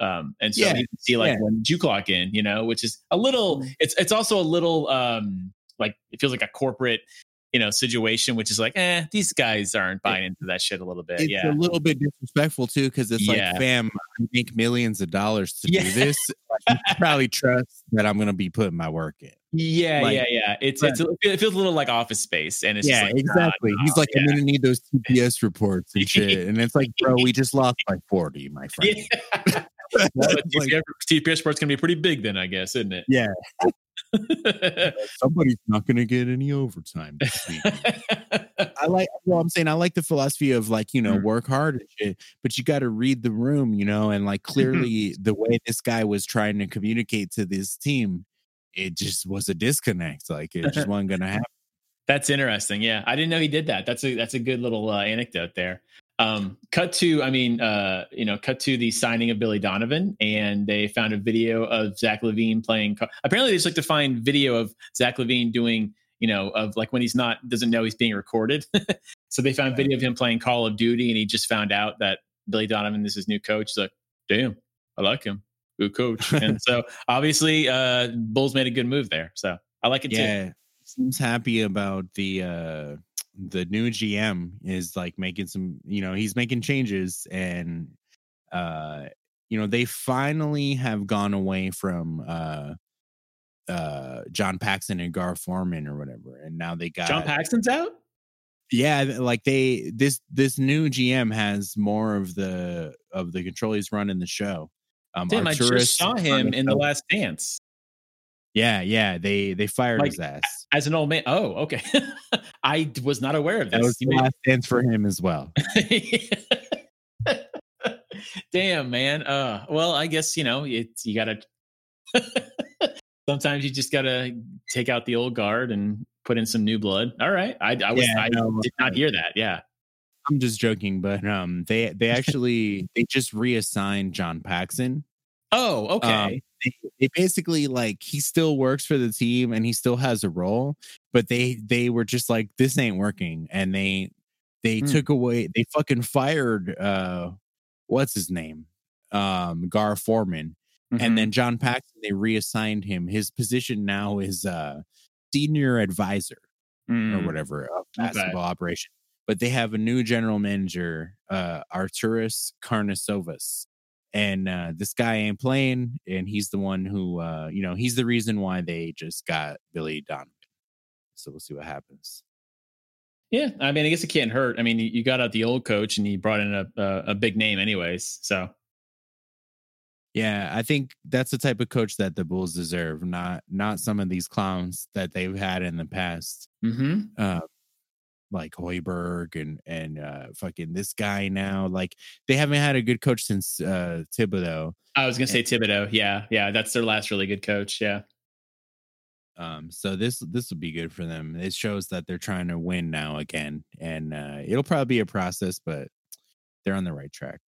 Um, and so yeah. he can see like yeah. when you clock in, you know, which is a little. Mm-hmm. It's it's also a little um like it feels like a corporate you know situation which is like eh these guys aren't buying into that shit a little bit it's yeah a little bit disrespectful too because it's yeah. like fam i make millions of dollars to yeah. do this you probably trust that i'm gonna be putting my work in yeah like, yeah yeah it's but, it's it feels a little like office space and it's yeah like, exactly he's like yeah. i'm gonna need those [LAUGHS] tps reports and shit and it's like bro we just lost by 40 my [LAUGHS] friend well, TPS, TPS report's gonna be pretty big then i guess isn't it yeah [LAUGHS] Somebody's not going to get any overtime this [LAUGHS] week. I like, well, I'm saying I like the philosophy of like, you know, mm-hmm. work hard and shit, but you got to read the room, you know, and like mm-hmm. clearly the way this guy was trying to communicate to this team, it just was a disconnect. Like it just [LAUGHS] wasn't going to happen. That's interesting. Yeah. I didn't know he did that. That's a, that's a good little uh, anecdote there. Um, cut to, I mean, uh, you know, cut to the signing of Billy Donovan, and they found a video of Zach LaVine playing. Apparently, they just like to find video of Zach LaVine doing, you know, of like when he's not doesn't know he's being recorded. [LAUGHS] so they found video of him playing Call of Duty, and he just found out that Billy Donovan is his new coach. He's like, damn, I like him, good coach. [LAUGHS] and so obviously, uh, Bulls made a good move there. So I like it yeah, too. Seems happy about the. uh the new GM is like making some, you know, he's making changes and uh you know, they finally have gone away from uh uh John Paxson and Gar Forman or whatever. And now they got John Paxson's out? Yeah, like they this this new GM has more of the of the control he's running the show. Um Damn, I just saw him in the last dance. Yeah, yeah, they they fired like, his ass as an old man. Oh, okay. [LAUGHS] I was not aware of this. That was the last dance for him as well. [LAUGHS] Damn, man. Uh, well, I guess you know it's you gotta. [LAUGHS] sometimes you just gotta take out the old guard and put in some new blood. All right, I, I was yeah, I no, did not hear that. Yeah, I'm just joking, but um, they they actually they just reassigned John Paxson. Oh, okay. Um, they, basically like he still works for the team and he still has a role, but they they were just like this ain't working, and they they mm. took away they fucking fired uh what's his name um Gar Forman, mm-hmm. and then John Paxson they reassigned him. His position now is uh senior advisor mm. or whatever of basketball okay. operation. But they have a new general manager, uh Arturas Karnisovas and uh, this guy ain't playing, and he's the one who, uh, you know, he's the reason why they just got Billy Donovan. So we'll see what happens. Yeah, I mean, I guess it can't hurt. I mean, you got out the old coach, and he brought in a a, a big name, anyways. So yeah, I think that's the type of coach that the Bulls deserve, not not some of these clowns that they've had in the past. Mm-hmm. Uh, like Hoiberg and and uh fucking this guy now. Like they haven't had a good coach since uh Thibodeau. I was gonna say Thibodeau. Yeah, yeah, that's their last really good coach. Yeah. Um, so this this will be good for them. It shows that they're trying to win now again, and uh, it'll probably be a process, but they're on the right track.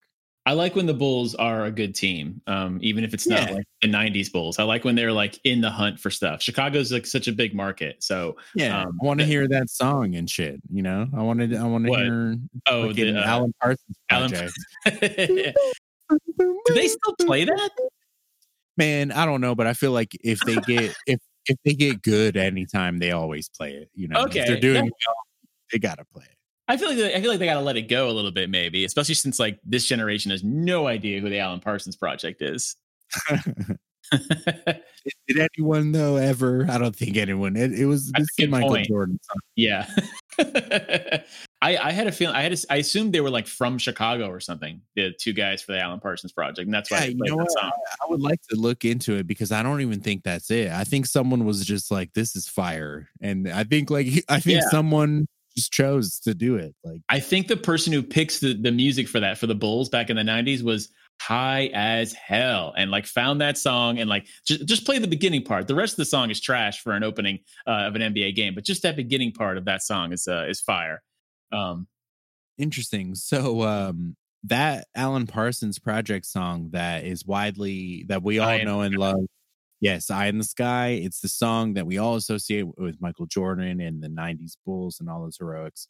I like when the Bulls are a good team, um, even if it's not yeah. like the '90s Bulls. I like when they're like in the hunt for stuff. Chicago's like such a big market, so yeah, um, I want to hear that song and shit. You know, I wanted, I want to hear. Oh, the uh, Alan Parsons project. Alan... [LAUGHS] Do they still play that? Man, I don't know, but I feel like if they get [LAUGHS] if if they get good anytime, they always play it. You know, okay, if they're doing yeah. well, they gotta play it. I feel like they, I feel like they got to let it go a little bit, maybe, especially since like this generation has no idea who the Alan Parsons Project is. [LAUGHS] [LAUGHS] Did anyone though ever? I don't think anyone. It, it was this Michael point. Jordan. song. yeah, [LAUGHS] I, I had a feeling. I had. A, I assumed they were like from Chicago or something. The two guys for the Alan Parsons Project, and that's why Yeah, they you played know song. I would like to look into it because I don't even think that's it. I think someone was just like, "This is fire," and I think like I think Yeah. someone just chose to do it. Like, I think the person who picks the, the music for that for the Bulls back in the 90s was high as hell and like found that song and like just, just play the beginning part. The rest of the song is trash for an opening uh, of an NBA game, but just that beginning part of that song is uh, is fire. Um, interesting. So, um, that Alan Parsons Project song that is widely that we all know and love. Yes, "Eye in the Sky." It's the song that we all associate with Michael Jordan and the '90s Bulls and all those heroics.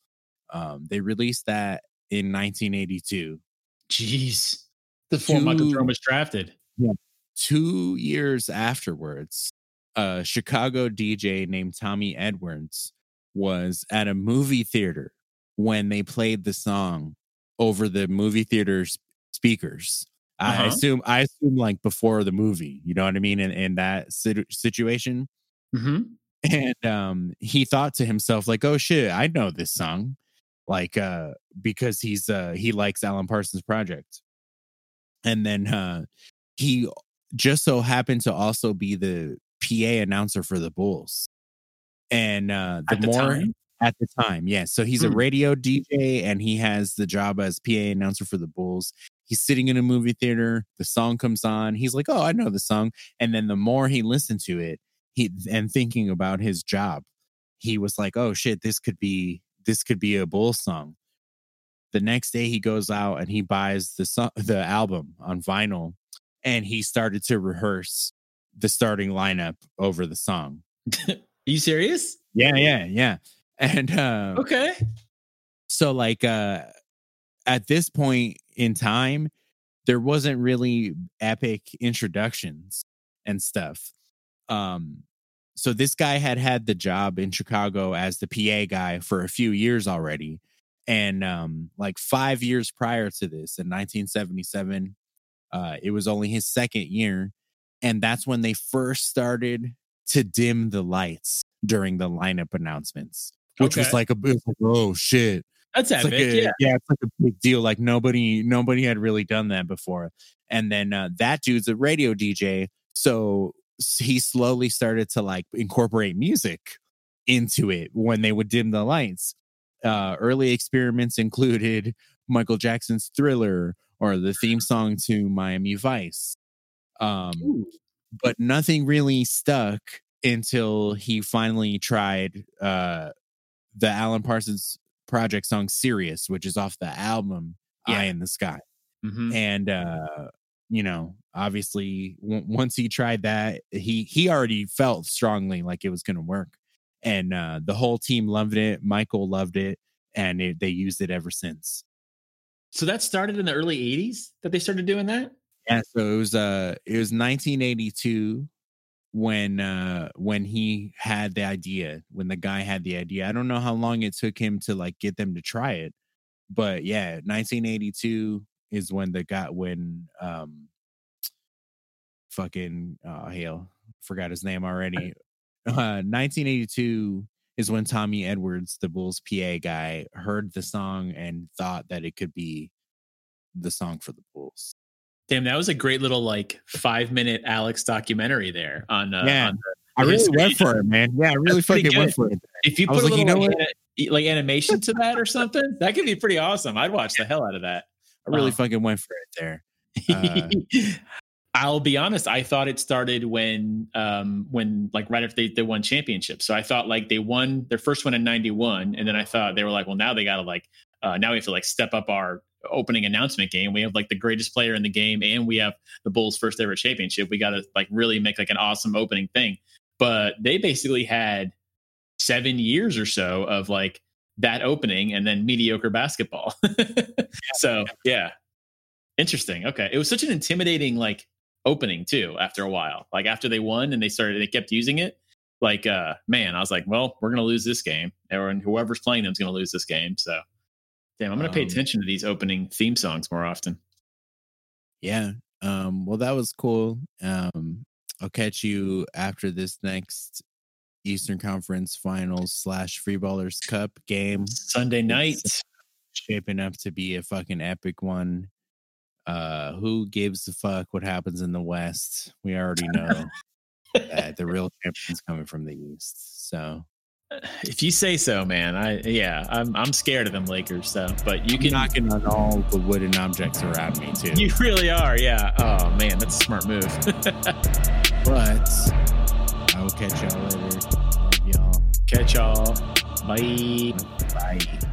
Um, they released that in 1982. jeez, before Michael Jordan was drafted. Yeah. two years afterwards, a Chicago DJ named Tommy Edwards was at a movie theater when they played the song over the movie theater's speakers. I Uh-huh. assume, I assume, like before the movie, you know what I mean? In, in that situ- situation, hmm and um, he thought to himself, like, "Oh shit, I know this song," like, uh, because he's uh, he likes Alan Parsons Project, and then uh, he just so happened to also be the PA announcer for the Bulls, and uh, the, the more time? At the time, yes. So he's a Hmm. radio DJ, and he has the job as PA announcer for the Bulls. He's sitting in a movie theater. The song comes on. He's like, "Oh, I know the song." And then the more he listened to it, he and thinking about his job, he was like, "Oh shit, this could be this could be a Bulls song." The next day, he goes out and he buys the song, the album on vinyl, and he started to rehearse the starting lineup over the song. [LAUGHS] Are you serious? Yeah, yeah, yeah. And uh, Okay. so like uh at this point in time there wasn't really epic introductions and stuff. Um so this guy had had the job in chicago as the pa guy for a few years already. And um like 5 years prior to this in 1977 uh it was only his second year and that's when they first started to dim the lights during the lineup announcements which was like a was like, oh shit That's it's epic. like a, yeah. it's like a big deal. Like nobody, nobody had really done that before. And then uh, that dude's a radio DJ, so he slowly started to like incorporate music into it when they would dim the lights. Uh, early experiments included Michael Jackson's Thriller or the theme song to Miami Vice. Um, Ooh. but nothing really stuck until he finally tried uh the Alan Parsons project song Sirius, which is off the album Yeah. Eye in the Sky. Mhm. And uh you know, obviously w- once he tried that, he he already felt strongly like it was going to work. And uh the whole team loved it, Michael loved it, and it, they used it ever since. So that started in the early 80s that they started doing that? Yeah, so it was uh it was 1982 when uh when he had the idea, when the guy had the idea. I don't know how long it took him to like get them to try it. But yeah, 1982 is when the got when um fucking uh hell, forgot his name already. Uh 1982 is when Tommy Edwards, the Bulls PA guy, heard the song and thought that it could be the song for the Bulls. Damn, that was a great little like five minute Alex documentary there on. Uh, Yeah. on the- I really went for it, man. Yeah, I really That's fucking went for it. if you put was a like, you little know like, like animation to that or something, that could be pretty awesome. I'd watch the hell out of that. I really Wow. fucking went for it there. Uh, [LAUGHS] I'll be honest. I thought it started when, um, when like right after they, they won championships. So I thought like they won their first one in '91, and then I thought they were like, well, now they got to like, uh, now we have to like step up our opening announcement game. We have like the greatest player in the game, and we have the Bulls' first ever championship. We got to like really make like an awesome opening thing. But they basically had seven years or so of like that opening and then mediocre basketball. [LAUGHS] so yeah, interesting. Okay, it was such an intimidating like opening too. After a while, like after they won and they started, they kept using it. Like, uh, man, I was like, well, we're gonna lose this game, or whoever's playing them is gonna lose this game. So Damn, I'm gonna pay Um, attention to these opening theme songs more often. Yeah. Um, well, that was cool. Um, I'll catch you after this next Eastern Conference Finals slash Free Ballers Cup game. Sunday night. Shaping up to be a fucking epic one. Uh, who gives a fuck what happens in the West? We already know [LAUGHS] that the real champion's coming from the East. So If you say so, man. I yeah, I'm I'm scared of them Lakers though. But you can can knocking on all the wooden objects around me too. You really are, yeah. Oh man, that's a smart move. [LAUGHS] but I will catch y'all later. Love y'all. Catch y'all. Bye. Bye.